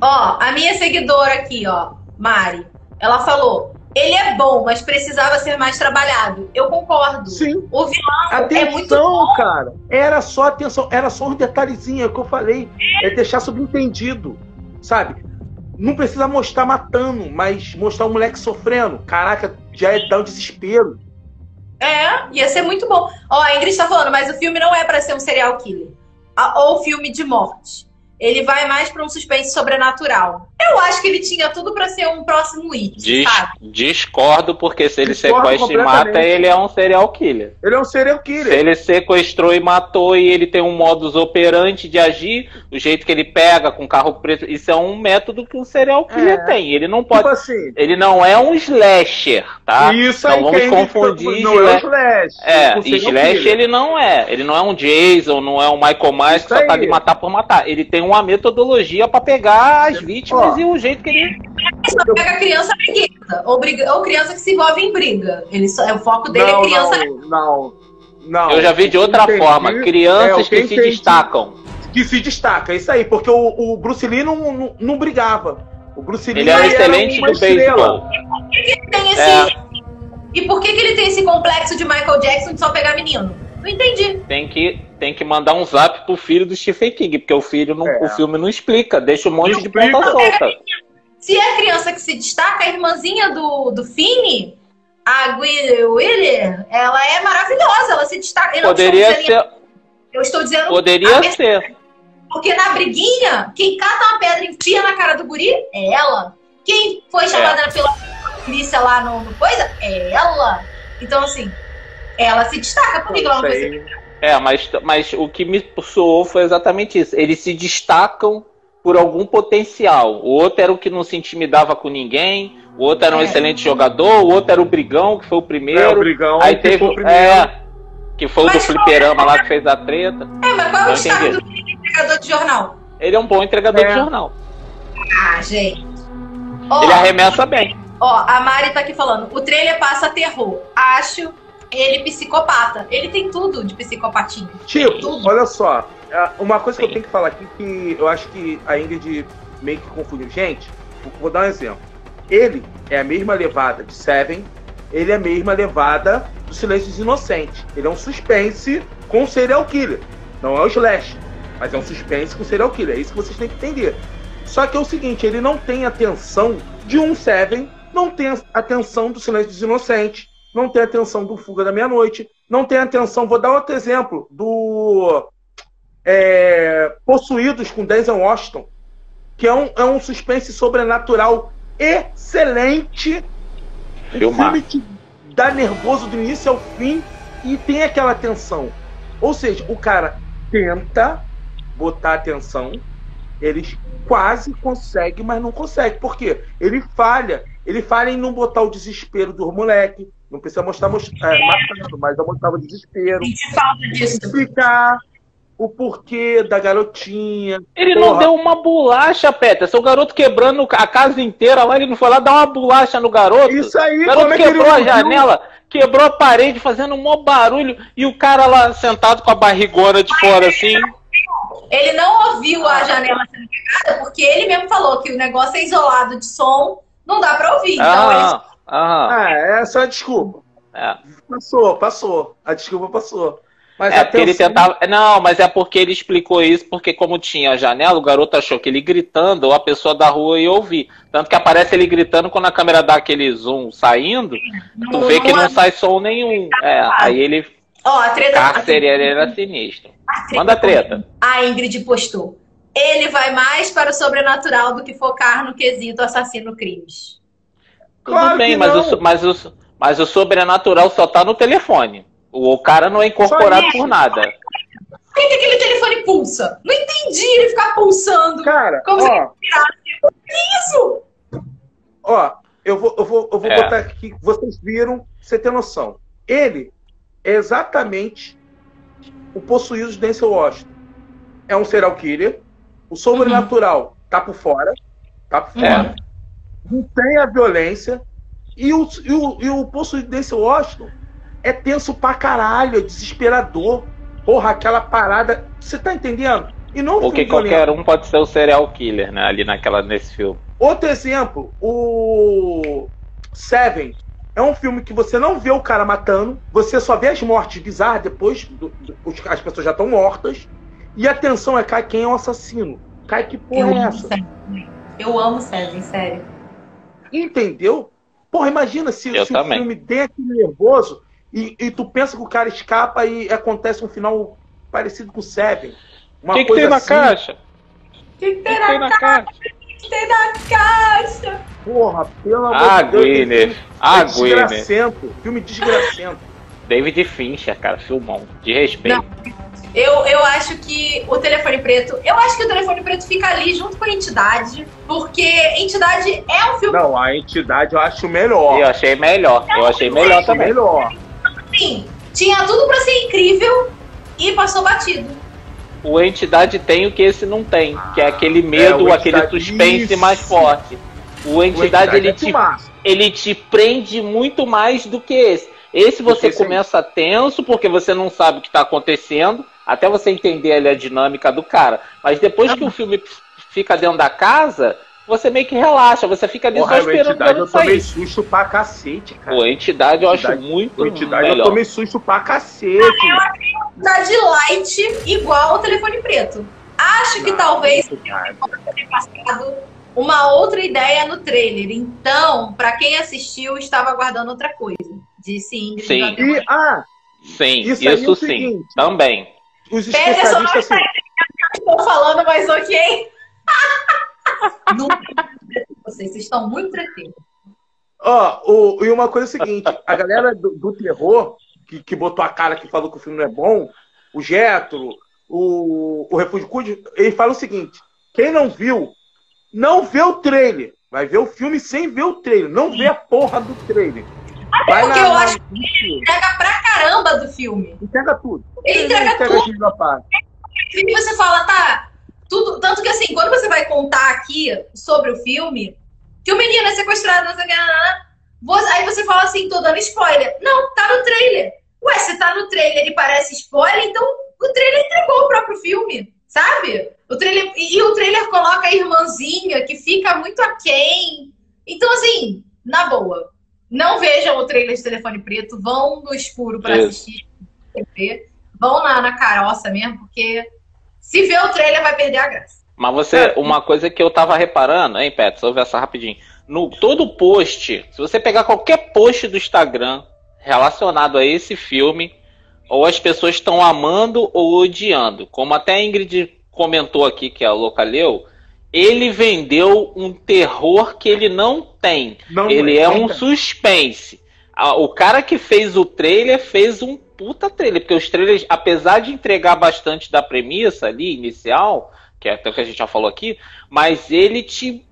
Ó, a minha seguidora aqui, ó, Mari, ela falou: ele é bom, mas precisava ser mais trabalhado. Eu concordo. Sim. O vilão Atenção, é muito bom. cara. Era só atenção, era só um detalhezinho, é que eu falei. É deixar subentendido, sabe? Não precisa mostrar matando, mas mostrar o moleque sofrendo. Caraca, já é dar um desespero. É, ia ser muito bom. Ó, a Ingrid tá falando, mas o filme não é pra ser um serial killer. Ou filme de morte. Ele vai mais pra um suspense sobrenatural. Eu acho que ele tinha tudo pra ser um próximo It, Dis- sabe? discordo, porque se ele Discordo sequestra e mata, ele é um serial killer. Ele é um serial Se killer. ele sequestrou e matou e ele tem um modus operandi de agir, o jeito que ele pega com carro preto, isso é um método que um serial killer É. tem. Ele não Tipo pode. assim. Ele não é um slasher, tá? Isso Então aí vamos quem confundir Não é o sla- Slash. É, com serial Slash killer. ele não é. Ele não é um Jason, não é um Michael Myers que Isso só tá aí. de matar por matar. Ele tem uma metodologia pra pegar as vítimas Ó. e o jeito que ele. Ele só pega criança briguenta. Ou, briga, ou criança que se envolve em briga. Ele só, o foco dele não, é criança. Não, não, não. Eu já vi de outra Entendi. forma. É, Crianças o que que se destacam. Que se destaca, é isso aí, porque o, o Bruce Lee não, não, não brigava. O Bruce Lee Ele era era excelente estrela. beisebol. Tem esse. É. E por que, que ele tem esse complexo de Michael Jackson de só pegar menino? Não entendi. Tem que, tem que mandar um zap pro filho do Stephen King, porque o filho não, É. o filme não explica, deixa um monte Não de ponta solta. Se é criança que se destaca, a irmãzinha do, do Finney, a Wheeler, ela é maravilhosa. Ela se destaca. Eu não Poderia estou dizendo, ser, Eu estou dizendo. poderia a- ser. Porque na briguinha, quem cata uma pedra e enfia na cara do guri é ela. Quem foi chamada pela polícia lá no, no coisa é ela. Então, assim, ela se destaca. Por que ela não foi. É, mas, mas o que me soou foi exatamente isso. Eles se destacam por algum potencial. O outro era o que não se intimidava com ninguém, o outro era um É. excelente jogador, o outro era o brigão, que foi o É, o primeiro. Brigão Aí que teve. foi o primeiro. É, que foi o do Mas fliperama lá que fez a treta. É, mas qual é o entendi. do entregador de jornal? Ele é um bom entregador É. de jornal. Ah, gente. Ó, Ele arremessa bem. ó, a Mari tá aqui falando. O trailer passa terror. Acho ele psicopata. Ele tem tudo de psicopatinho. Tipo, Tudo. olha só. é, Uma coisa que eu Sim. tenho que falar aqui que eu acho que a Ingrid meio que confundiu. Gente, vou- vou dar um exemplo. Ele é a mesma levada de Seven, ele é a mesma levada do Silêncio dos Inocentes. Ele é um suspense com serial killer. Não é o slash, mas é um suspense com serial killer. É isso que vocês têm que entender. Só que é o seguinte, ele não tem a tensão de um Seven, não tem a tensão do Silêncio dos Inocentes, não tem a tensão do Fuga da Meia-Noite, não tem a tensão, vou dar outro exemplo, do é, Possuídos com Denzel Washington, que é um, é um suspense sobrenatural excelente. O Filmar. filme te dá nervoso do início ao fim e tem aquela tensão. Ou seja, o cara tenta botar atenção, ele quase consegue, mas não consegue. Por quê? Ele falha. Ele falha em não botar o desespero do moleque. Não precisa mostrar mos- é, matando, mas eu mostrava o desespero Sente falta disso. explicar o porquê da garotinha. Ele não Porra. deu uma bolacha, Peter. Seu garoto quebrando a casa inteira lá, ele não foi lá dar uma bolacha no garoto. Isso aí, o garoto como é que ele quebrou a não viu? janela, quebrou a parede, fazendo um maior barulho, e o cara lá sentado com a barrigona de fora assim. Ele não ouviu a janela sendo quebrada porque ele mesmo falou que o negócio é isolado de som, não dá pra ouvir. Então ele Ah, ah, Ah, essa é a desculpa. é. Passou, passou. A desculpa passou. Mas É porque ele tentava. Não, mas é porque ele explicou isso, porque como tinha a janela, o garoto achou que ele gritando, ou a pessoa da rua ia ouvir. Tanto que aparece ele gritando quando a câmera dá aquele zoom saindo, tu vê que não sai som nenhum. É, aí ele. Ó, a treta. Cárcere ele era sinistro. a treta- Manda treta. A Ingrid postou. Ele vai mais para o sobrenatural do que focar no quesito assassino crimes. Tudo Claro bem, mas o, mas, o, mas o sobrenatural só tá no telefone. O, o cara não é incorporado por nada. Por que, que aquele telefone pulsa? Não entendi ele ficar pulsando. Cara, Como se ó, Isso! ó, eu vou, eu vou, eu vou É. botar aqui, vocês viram, pra você ter noção. Ele é exatamente o possuído de Denzel Washington. É um serial killer, o sobrenatural tá por fora, tá por É. fora. Não tem a violência, e o, e o, e o possuído de Denzel Washington é tenso pra caralho, é desesperador. Porra, aquela parada, você tá entendendo? E não Porque violento. qualquer um pode ser o serial killer, né? Ali naquela, nesse filme. Outro exemplo, o Seven. É um filme que você não vê o cara matando, você só vê as mortes bizarras depois, do- do- as pessoas já estão mortas, e a tensão é cai quem é o assassino. Cai que porra Eu é amo essa? Seven. Eu amo Seven, sério. Entendeu? Porra, imagina se, se o filme tem aquele nervoso e, e tu pensa que o cara escapa e acontece um final parecido com o Seven. O Uma que, que coisa tem na assim, caixa? O que, que O tem que tem na na caixa? tem na caixa? Porra, pelo amor Ah, de Deus. Gwyneth. filme Ah, é Gwyneth. desgracento. Filme desgracento. David Fincher, cara, filmão. De respeito. Não. Eu, eu acho que o telefone preto. Eu acho que o telefone preto fica ali junto com a entidade. Porque entidade é um filme Não, a entidade eu acho melhor. Eu achei melhor. Eu achei melhor também. melhor. assim. Tinha tudo pra ser incrível e passou batido. O Entidade tem o que esse não tem, que é aquele medo, o aquele Entidade- suspense isso. mais forte. O O Entidade, ele, é te, ele te prende muito mais do que esse. Esse você começa tenso, porque você não sabe o que está acontecendo, até você entender ali a dinâmica do cara. Mas depois que o filme fica dentro da casa, você meio que relaxa, você fica ali Porra, só esperando o entidade eu tomei susto pra cacete, cara. O Entidade eu acho Entidade- muito O entidade eu melhor. tomei susto pra cacete. Entidade light igual ao telefone preto. Acho que Não, talvez muito ter passado uma outra ideia no trailer. Então, pra quem assistiu, estava aguardando outra coisa. Disse Ingrid. Sim. E, ah, Sim, Isso isso, é o sim. seguinte. Também. Os especialistas assim. Estou falando, mas ok. Vocês estão muito tranquilos. Ó, o, e uma coisa é o seguinte: a galera do, do terror, que, que botou a cara que falou que o filme não é bom, o Getro, o, o Refúgio Cude, ele fala o seguinte: quem não viu, não vê o trailer. Vai ver o filme sem ver o trailer. Não vê a porra do trailer. Vai porque eu acho no filme. Entrega pra caramba do filme. Entrega tudo. Ele entrega entrega tudo. parte. E você fala, tá, tudo. Tanto que assim, quando você vai contar aqui sobre o filme, que o menino é sequestrado, não sei o que, você- aí você fala assim, tô dando spoiler. Não, tá no trailer. Ué, se tá no trailer e parece spoiler, então o trailer entregou o próprio filme, sabe? O trailer, e, e o trailer coloca a irmãzinha que fica muito aquém. Então, assim, na boa, não vejam o trailer de Telefone Preto, vão no escuro pra Isso. assistir TV, vão na, na caroça mesmo, porque se ver o trailer vai perder a graça. Mas você, É. uma coisa que eu tava reparando, hein, Pet, só ouve essa rapidinho. No todo post, se você pegar qualquer post do Instagram relacionado a esse filme, ou as pessoas estão amando ou odiando. Como até a Ingrid comentou aqui, que é a louca leu, ele vendeu um terror que ele não tem. Não, Ele é um não. suspense. O cara que fez o trailer fez um puta trailer, porque os trailers, apesar de entregar bastante da premissa ali, inicial, que é até o que a gente já falou aqui, mas ele te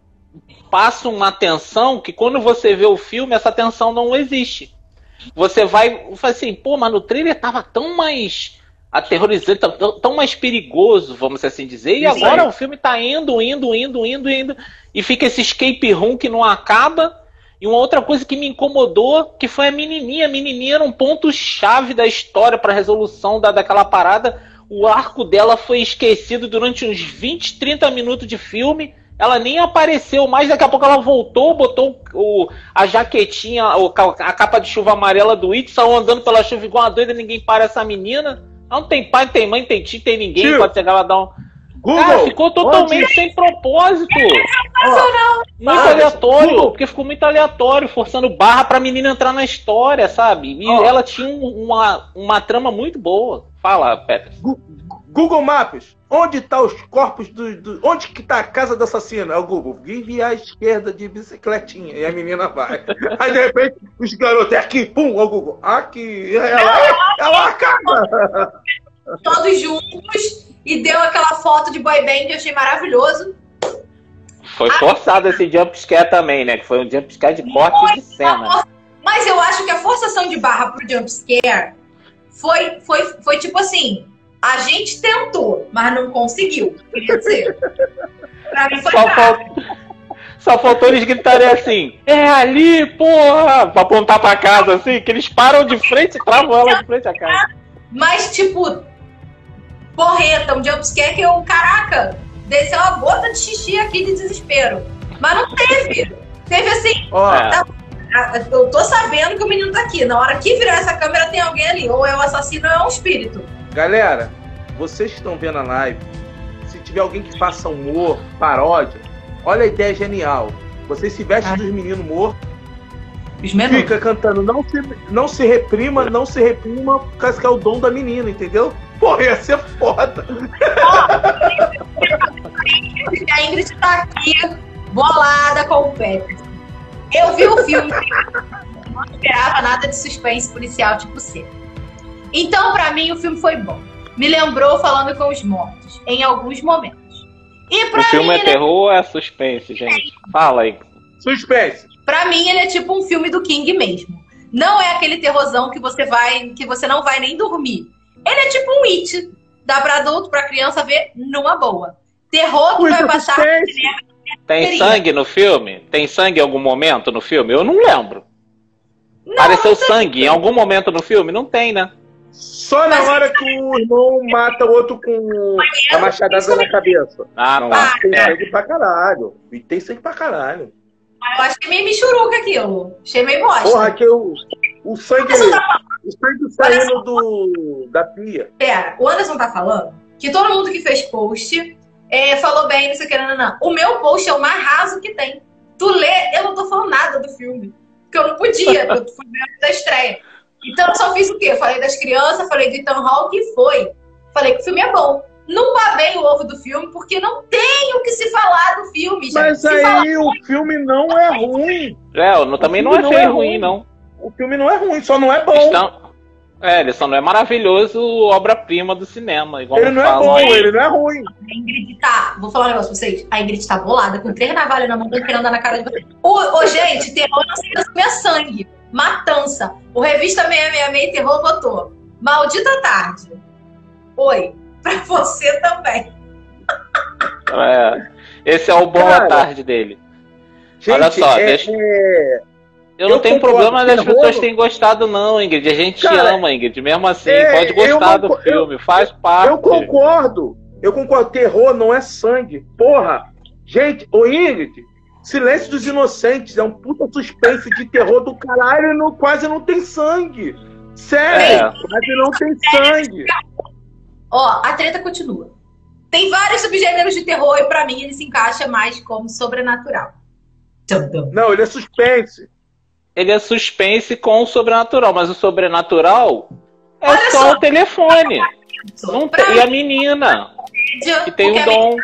passa uma tensão que quando você vê o filme, essa tensão não existe. Você vai, assim, pô, mas no trailer tava tão mais aterrorizante, tão, tão- mais perigoso, vamos assim dizer. E Isso agora aí. o filme tá indo, indo, indo, indo, indo. E fica esse escape room que não acaba. E uma outra coisa que me incomodou, que foi a menininha. A menininha era um ponto-chave da história para resolução da, daquela parada. O arco dela foi esquecido durante uns 20, 30 minutos de filme. Ela nem apareceu mais, daqui a pouco ela voltou, botou o, a jaquetinha, a capa de chuva amarela do It, saiu andando pela chuva igual uma doida, ninguém para essa menina. Não tem pai, não tem mãe, não tem tio, tem ninguém, Tio. pode chegar lá dar um. Google, Cara, ficou totalmente onde- sem propósito. Muito Ah, aleatório, Google. porque ficou muito aleatório, forçando barra pra menina entrar na história, sabe? E Ó. ela tinha um- uma, uma trama muito boa. Fala, Peter. Google Maps, onde tá os corpos do, do- Onde que tá a casa do assassino? É o Google. Vive à esquerda de bicicletinha. E a menina vai. [LAUGHS] Aí de repente, os garotos, é aqui, pum, é o Google. Aqui. Ela, ela acaba. [LAUGHS] Todos juntos e deu aquela foto de boy band, eu achei maravilhoso. Foi forçado esse jumpscare também, né? Que foi um jumpscare de corte de cena. Mas eu acho que a forçação de barra pro jumpscare foi, foi, foi tipo assim: a gente tentou, mas não conseguiu. Queria dizer. Pra mim foi Só, bravo. fal- Só faltou eles gritarem assim: É ali, porra! Pra apontar pra casa, assim, que eles param de frente e travam ela de frente à casa. Mas, tipo, porreta, um jumpscare que eu, caraca, desceu uma gota de xixi aqui de desespero. Mas não teve. Teve assim, ah, eu tô sabendo que o menino tá aqui. Na hora que virar essa câmera tem alguém ali. Ou é o assassino ou é um espírito. Galera, vocês que estão vendo a live, se tiver alguém que faça humor, paródia, olha a ideia genial. Você se veste dos meninos mortos, Os menores. fica cantando, não se, não se reprima, não se reprima, por causa que é o dom da menina, entendeu? Porra, ia ser foda. [LAUGHS] A Ingrid tá aqui, bolada com o Peter. Eu vi o filme, não esperava nada de suspense policial tipo C. Então, pra mim, o filme foi bom. Me lembrou falando com os mortos, em alguns momentos. E O pra filme mim, é ele, terror ou é suspense, gente? Fala aí. Suspense. pra mim, ele é tipo um filme do King mesmo. Não é aquele terrorzão que você vai, que você não vai nem dormir. Ele é tipo um It. Dá pra adulto, pra criança ver numa boa. Terror que vai que passar. Tem sangue no filme? Tem sangue em algum momento no filme? Eu não lembro. Não, Apareceu sangue em algum momento no filme? Não tem, né? Só na hora que o irmão mata o outro com a machadada na cabeça. Ah, Não, tá. tem É. sangue pra caralho. E tem sangue pra caralho. Eu achei meio michuruca aquilo. Achei meio bosta. Porra, que o, o sangue. Anderson tá O sangue saindo do, da pia. Pera, o Anderson tá falando que todo mundo que fez post é, falou bem, não sei o que, não, não, não. O meu post é o mais raso que tem. Tu lê, eu não tô falando nada do filme. Porque eu não podia, eu fui ver antes da estreia. Então eu só fiz o quê? Falei das crianças, falei do Ethan Hawke e foi. Falei que o filme é bom. Não babei o ovo do filme, porque não tem o que se falar do filme, gente. Mas Se aí o filme não é ruim. É, eu também não filme não achei é ruim, ruim. não. O filme não é ruim, só não é bom. Estão... É, ele só não é maravilhoso obra-prima do cinema. Igual Ele não é bom, aí. ele não é ruim. A Ingrid tá. Vou falar um negócio pra vocês. A Ingrid tá bolada, com três navalhas na mão, querendo andar na cara de vocês. Ô, ô, gente, terror não se resume a sangue. Matança. O Revista 666 Terror botou. Maldita tarde. Oi. [LAUGHS] Pra você também. É. Esse é o bom Cara, à tarde dele. Gente, Olha só, é- deixa- é- Eu não Eu tenho problema das terror- pessoas terem gostado, não, Ingrid. A gente Cara, ama, Ingrid. Mesmo assim, é, pode gostar eu do concor- filme, faz parte. Eu concordo. Eu concordo. Terror não é sangue. Porra. Gente, ô Ingrid, Silêncio dos Inocentes é um puta suspense de terror do caralho e não, quase não tem sangue. Sério, É. quase não tem sangue. Ó, a treta continua. Tem vários subgêneros de terror e pra mim ele se encaixa mais como sobrenatural. Não, ele é suspense. Ele é suspense com o sobrenatural, mas o sobrenatural é Olha só só. o telefone. Não tem- E a menina, que tem porque um a dom.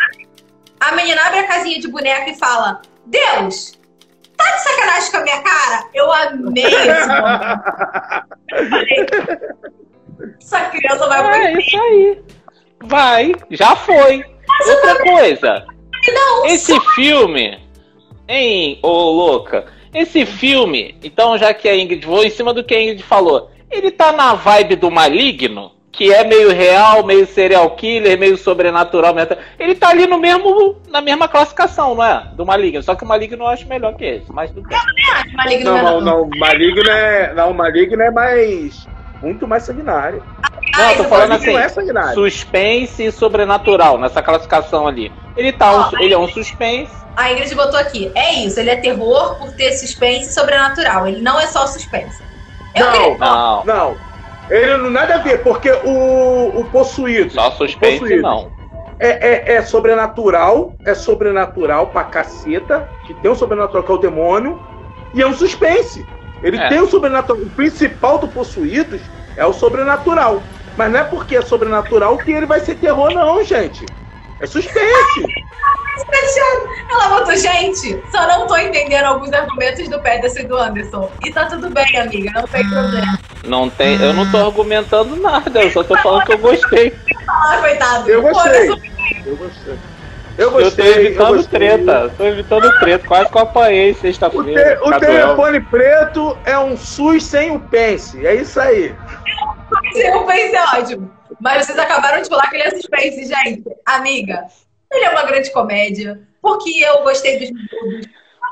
A menina abre a casinha de boneca e fala: Deus, tá de sacanagem com a minha cara? Eu amei esse momento. Essa criança vai pro É isso aí. Vai, já foi. Outra coisa. Não, Esse filme, hein, ô louca? Esse filme, então já que a Ingrid, vou em cima do que a Ingrid falou, ele tá na vibe do maligno? Que é meio real, meio serial killer, meio sobrenatural. meio- Ele tá ali no mesmo, na mesma classificação, não é? Do Maligno. Só que o Maligno eu acho melhor que esse, mas tudo bem. Ah, Maligno Não, não, não, não. Maligno é. Não, Maligno é mais. Muito mais sanguinário. Não, eu tô falando assim, não é suspense e sobrenatural, nessa classificação ali. Ele tá um, Ó, ele é um suspense. A Ingrid botou aqui. É isso, ele é terror por ter suspense e sobrenatural. Ele não é só suspense. Eu Não. queria- Não, Não. Ele não nada a ver, porque o, o possuído só suspense Possuído. não. é, é, é sobrenatural, é sobrenatural pra caceta, que tem um sobrenatural que é o demônio, e é um suspense. Ele É. tem o sobrenatural. O principal do Possuídos é o sobrenatural. Mas não é porque é sobrenatural que ele vai ser terror, não, gente. É suspense. Ela botou, gente, só não tô entendendo alguns argumentos do Peterson e do Anderson. E tá tudo bem, amiga, não tem problema. Não tem, eu não tô argumentando nada, eu só tô falando que eu gostei. Ah, coitado. Eu gostei. eu sou- Eu gostei. Eu Eu tô gostei. eu evitando gostei. treta, tô evitando treta, quase que eu apanhei O, te- sexta-feira. o telefone preto é um SUS sem o Pense. É isso aí. Eu pensei ótimo. Mas vocês acabaram de falar que ele é suspense, gente. Amiga, ele é uma grande comédia. Porque eu gostei dos miúdos.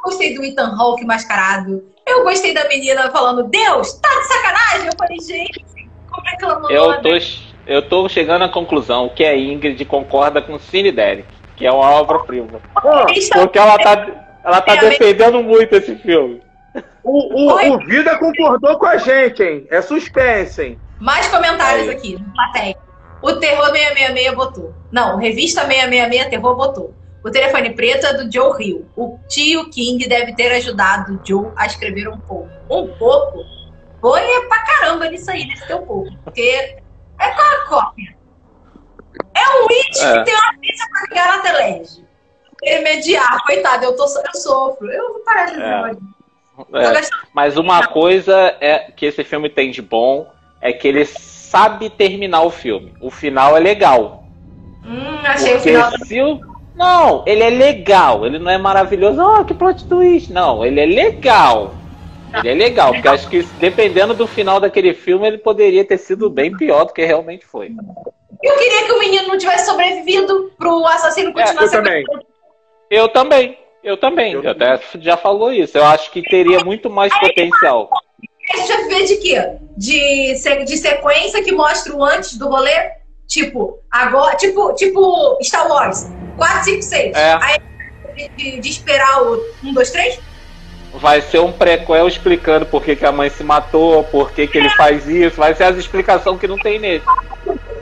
Eu gostei do Ethan Hawke mascarado. Eu gostei da menina falando, Deus, tá de sacanagem? Eu falei, gente, como é que ela mandou Eu tô, eu tô chegando à conclusão que a Ingrid concorda com Cine Derrick, que é uma obra-prima. Eles estão- Porque ela tá, ela tá É, defendendo muito esse filme. o, o, o Vida concordou com a gente, hein? É suspense, hein? Mais comentários Aí. aqui, no plateia. O Terror 666 botou. Não, Revista 666 Terror botou. O telefone preto é do Joe Hill. O tio King deve ter ajudado o Joe a escrever um pouco. Um pouco? Foi pra caramba nisso aí, nesse teu pouco. Porque é com a cópia. É um It É. que tem uma pizza pra ligar na telege. Ele mediar, coitado, eu, tô, eu sofro. Eu vou parar de É. É, mas uma coisa é que esse filme tem de bom é que ele sabe terminar o filme. O final é legal. Hum, achei o Porque final. se o- Não, ele é legal. Ele não é maravilhoso. Oh, que plot twist. Não, ele é legal. Ele é legal, porque acho que dependendo do final daquele filme, ele poderia ter sido bem pior do que realmente foi. Eu queria que o menino não tivesse sobrevivido pro assassino continuar eu também. Eu também. Eu também. Eu Eu até já falou isso. Eu acho que teria muito mais potencial. A gente vai ver de quê? De, de sequência que mostra o antes do rolê? Tipo, agora. Tipo, tipo Star Wars. 4, 5, 6. É. Aí de, de- de esperar o 1, 2, 3? Vai ser um prequel explicando por que, que a mãe se matou, por que, que ele faz isso. Vai ser as explicações que não tem nele.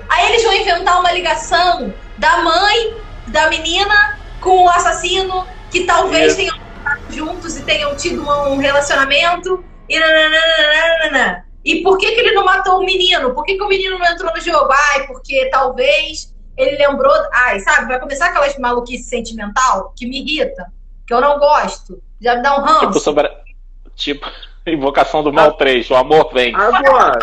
Aí eles vão inventar uma ligação da mãe da menina com o assassino que talvez Isso. tenham ficado juntos e tenham tido um relacionamento. E nananana. E por que, que ele não matou o menino? Por que, que o menino não entrou no jogo? Ai, porque talvez ele lembrou. Ai, sabe? Vai começar aquelas maluquice sentimental que me irrita, que eu não gosto. Já me dá um Tipo, ranço. sobre. a- Tipo, [LAUGHS] Invocação do Mal 3, o amor vem. Agora,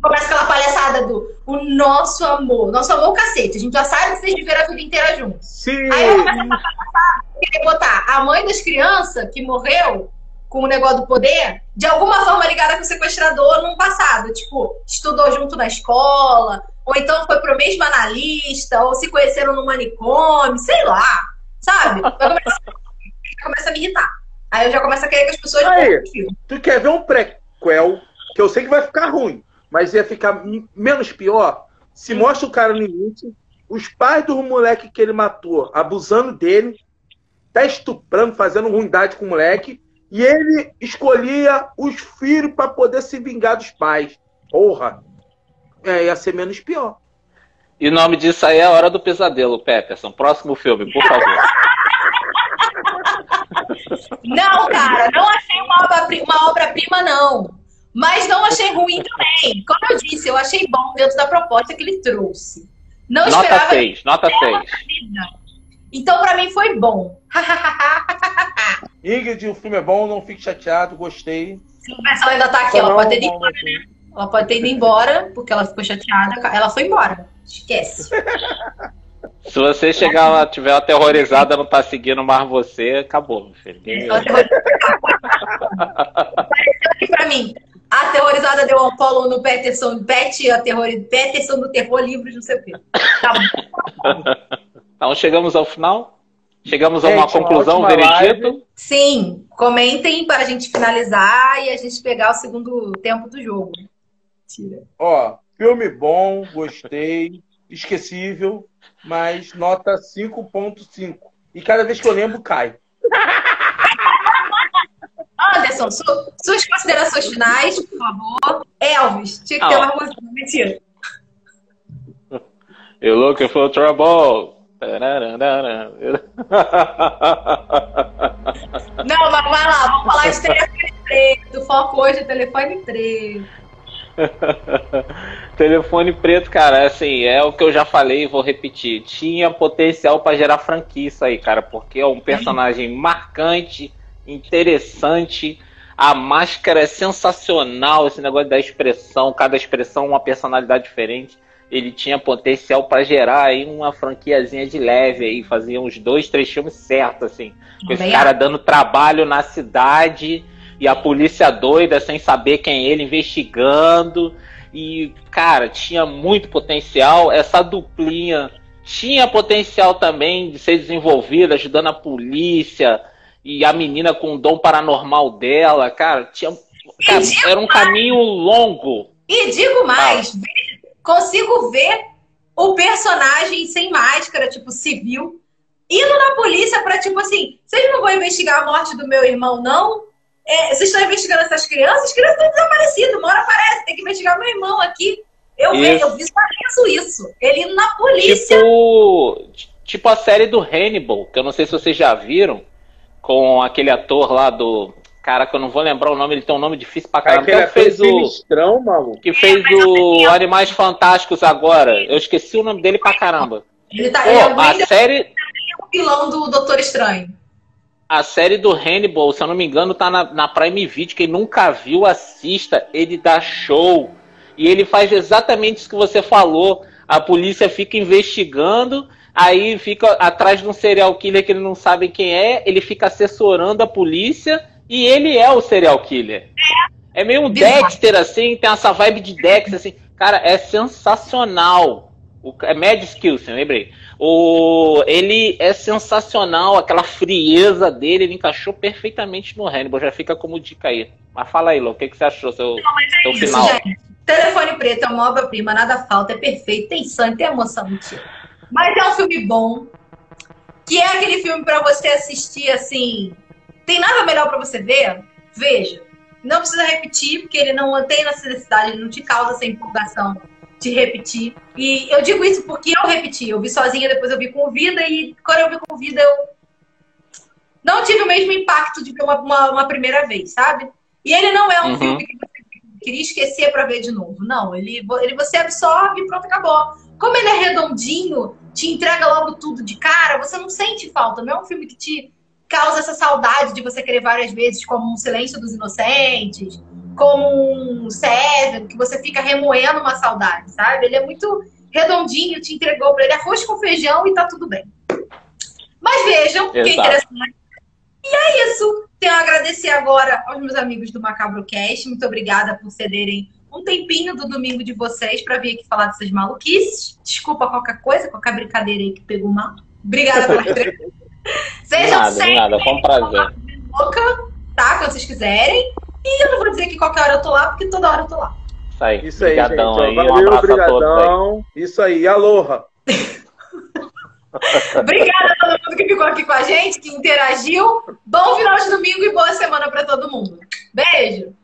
Começa aquela palhaçada do o nosso amor. Nosso amor, cacete. A gente já sabe que vocês viveram a vida inteira juntos. se. Aí eu querer botar a mãe das crianças que morreu com o negócio do poder, de alguma forma ligada com o sequestrador num passado. Tipo, estudou junto na escola, ou então foi pro mesmo analista, ou se conheceram no manicômio, sei lá. Sabe? Começa a me irritar. Aí eu já começo a querer que as pessoas Aí. Tu quer ver um prequel, que eu sei que vai ficar ruim, mas ia ficar menos pior se mostra o cara no início, os pais do moleque que ele matou, abusando dele, tá estuprando, fazendo ruindade com o moleque, e ele escolhia os filhos para poder se vingar dos pais. Porra! É, ia ser menos pior. E o nome disso aí é a Hora do Pesadelo, Peterson. Próximo filme, por favor. Não, cara, não achei uma obra-prima, obra-prima, não. Mas não achei ruim também. Como eu disse, eu achei bom dentro da proposta que ele trouxe. Não Nota esperava 6, nota 6. vida. Então, pra mim, foi bom. [LAUGHS] Ingrid, o filme é bom, não fique chateado, gostei. Mas ela ainda tá aqui, Só ela não- pode ter ido embora, né? Ela pode ter ido embora, porque ela ficou chateada. Ela foi embora. Esquece. [LAUGHS] Se você chegar lá, tiver aterrorizada, não tá seguindo mais você, acabou, meu filho. Apareceu aqui pra mim. Aterrorizada deu um follow no Peterson, Pet, aterroriz... Peterson do Terror Livros, não sei o quê. Tá bom. [LAUGHS] Então chegamos ao final. Chegamos a Gente, uma uma conclusão, um ótima veredito. live. Sim, comentem para a gente finalizar e a gente pegar o segundo tempo do jogo. Tira. Ó, filme bom, gostei, esquecível, mas nota 5.5. E cada vez que eu lembro, cai. [LAUGHS] Anderson, su- suas considerações finais, por favor. Elvis, tinha que ter Ah, uma música. Mentira. You looking for trouble. Não, mas vai lá, vamos falar de telefone preto. Foco hoje é telefone preto. Telefone preto, cara, assim, é o que eu já falei e vou repetir. Tinha potencial pra gerar franquia isso aí, cara, porque é um personagem marcante, interessante. A máscara é sensacional, esse negócio da expressão, cada expressão uma personalidade diferente. Ele tinha potencial pra gerar aí uma franquiazinha de leve aí, fazia uns dois, três filmes certos, assim. Com esse cara dando trabalho na cidade e a polícia doida sem saber quem é ele, investigando. E, cara, tinha muito potencial. Essa duplinha tinha potencial também de ser desenvolvida, ajudando a polícia e a menina com o dom paranormal dela. Cara, tinha. cara, era um caminho longo. E digo mais, ve- consigo ver o personagem sem máscara, tipo, civil, indo na polícia pra, tipo assim, vocês não vão investigar a morte do meu irmão, não? É, vocês estão investigando essas crianças? As crianças estão desaparecidas, uma hora aparece, tem que investigar meu irmão aqui. Eu, Isso. eu visualizo isso. Ele indo na polícia. Tipo, tipo a série do Hannibal, que eu não sei se vocês já viram, com aquele ator lá do. Cara, que eu não vou lembrar o nome, ele tem um nome difícil pra caramba. Aquele que ator fez o. sinistrão, maluco. Que fez o Animais Fantásticos agora. Eu esqueci o nome dele pra caramba. Ele tá Pô, ele é a série, o vilão do Doutor Estranho. a série do Hannibal, se eu não me engano, tá na, na Prime Video. Quem nunca viu, assista. Ele dá show. E ele faz exatamente isso que você falou. A polícia fica investigando, aí fica atrás de um serial killer que ele não sabe quem é, ele fica assessorando a polícia e ele é o serial killer. É meio um. Dexter, assim, tem essa vibe de Dexter, assim. Cara, é sensacional. O, é Mad Skills, lembrei. O, ele é sensacional, aquela frieza dele, ele encaixou perfeitamente no Hannibal. Já fica como dica aí. Mas fala aí, Lô, o que, que você achou? Seu, seu Isso, final. gente. Telefone Preto é uma obra-prima, nada falta, é perfeito, tem sangue, tem emoção, mentira. Mas é um filme bom, que é aquele filme pra você assistir assim. Tem nada melhor pra você ver? Veja. Não precisa repetir, porque ele não tem necessidade, ele não te causa essa empolgação de repetir. E eu digo isso porque eu repeti. Eu vi sozinha, depois eu vi com vida, e quando eu vi com vida, eu não tive o mesmo impacto de ver uma, uma, uma primeira vez, sabe? E ele não é um Uhum. filme que você queria esquecer pra ver de novo. Não, ele, ele você absorve e pronto, acabou. Como ele é redondinho, te entrega logo tudo de cara, você não sente falta. Não é um filme que te causa essa saudade de você querer várias vezes, como um Silêncio dos Inocentes, como um Seven, que você fica remoendo uma saudade, sabe? Ele é muito redondinho, te entregou pra ele arroz com feijão e tá tudo bem. Mas vejam, que é Exato. interessante. E é isso. Tenho a agradecer agora aos meus amigos do Macabro Cast. Muito obrigada por cederem um tempinho do domingo de vocês para vir aqui falar dessas maluquices. Desculpa qualquer coisa, qualquer brincadeira aí que pegou mal. Obrigada [LAUGHS] pela entrevista. Sejam nada, sempre nada, foi um prazer. louca, tá? Quando vocês quiserem. E eu não vou dizer que qualquer hora eu tô lá, porque toda hora eu tô lá. Isso aí. Isso aí, Obrigadão gente. aí. Um Valeu, abraço a todos aí. obrigadão. Isso aí, aloha. [LAUGHS] Obrigada a todo mundo que ficou aqui com a gente, que interagiu. Bom final de domingo e boa semana para todo mundo. Beijo!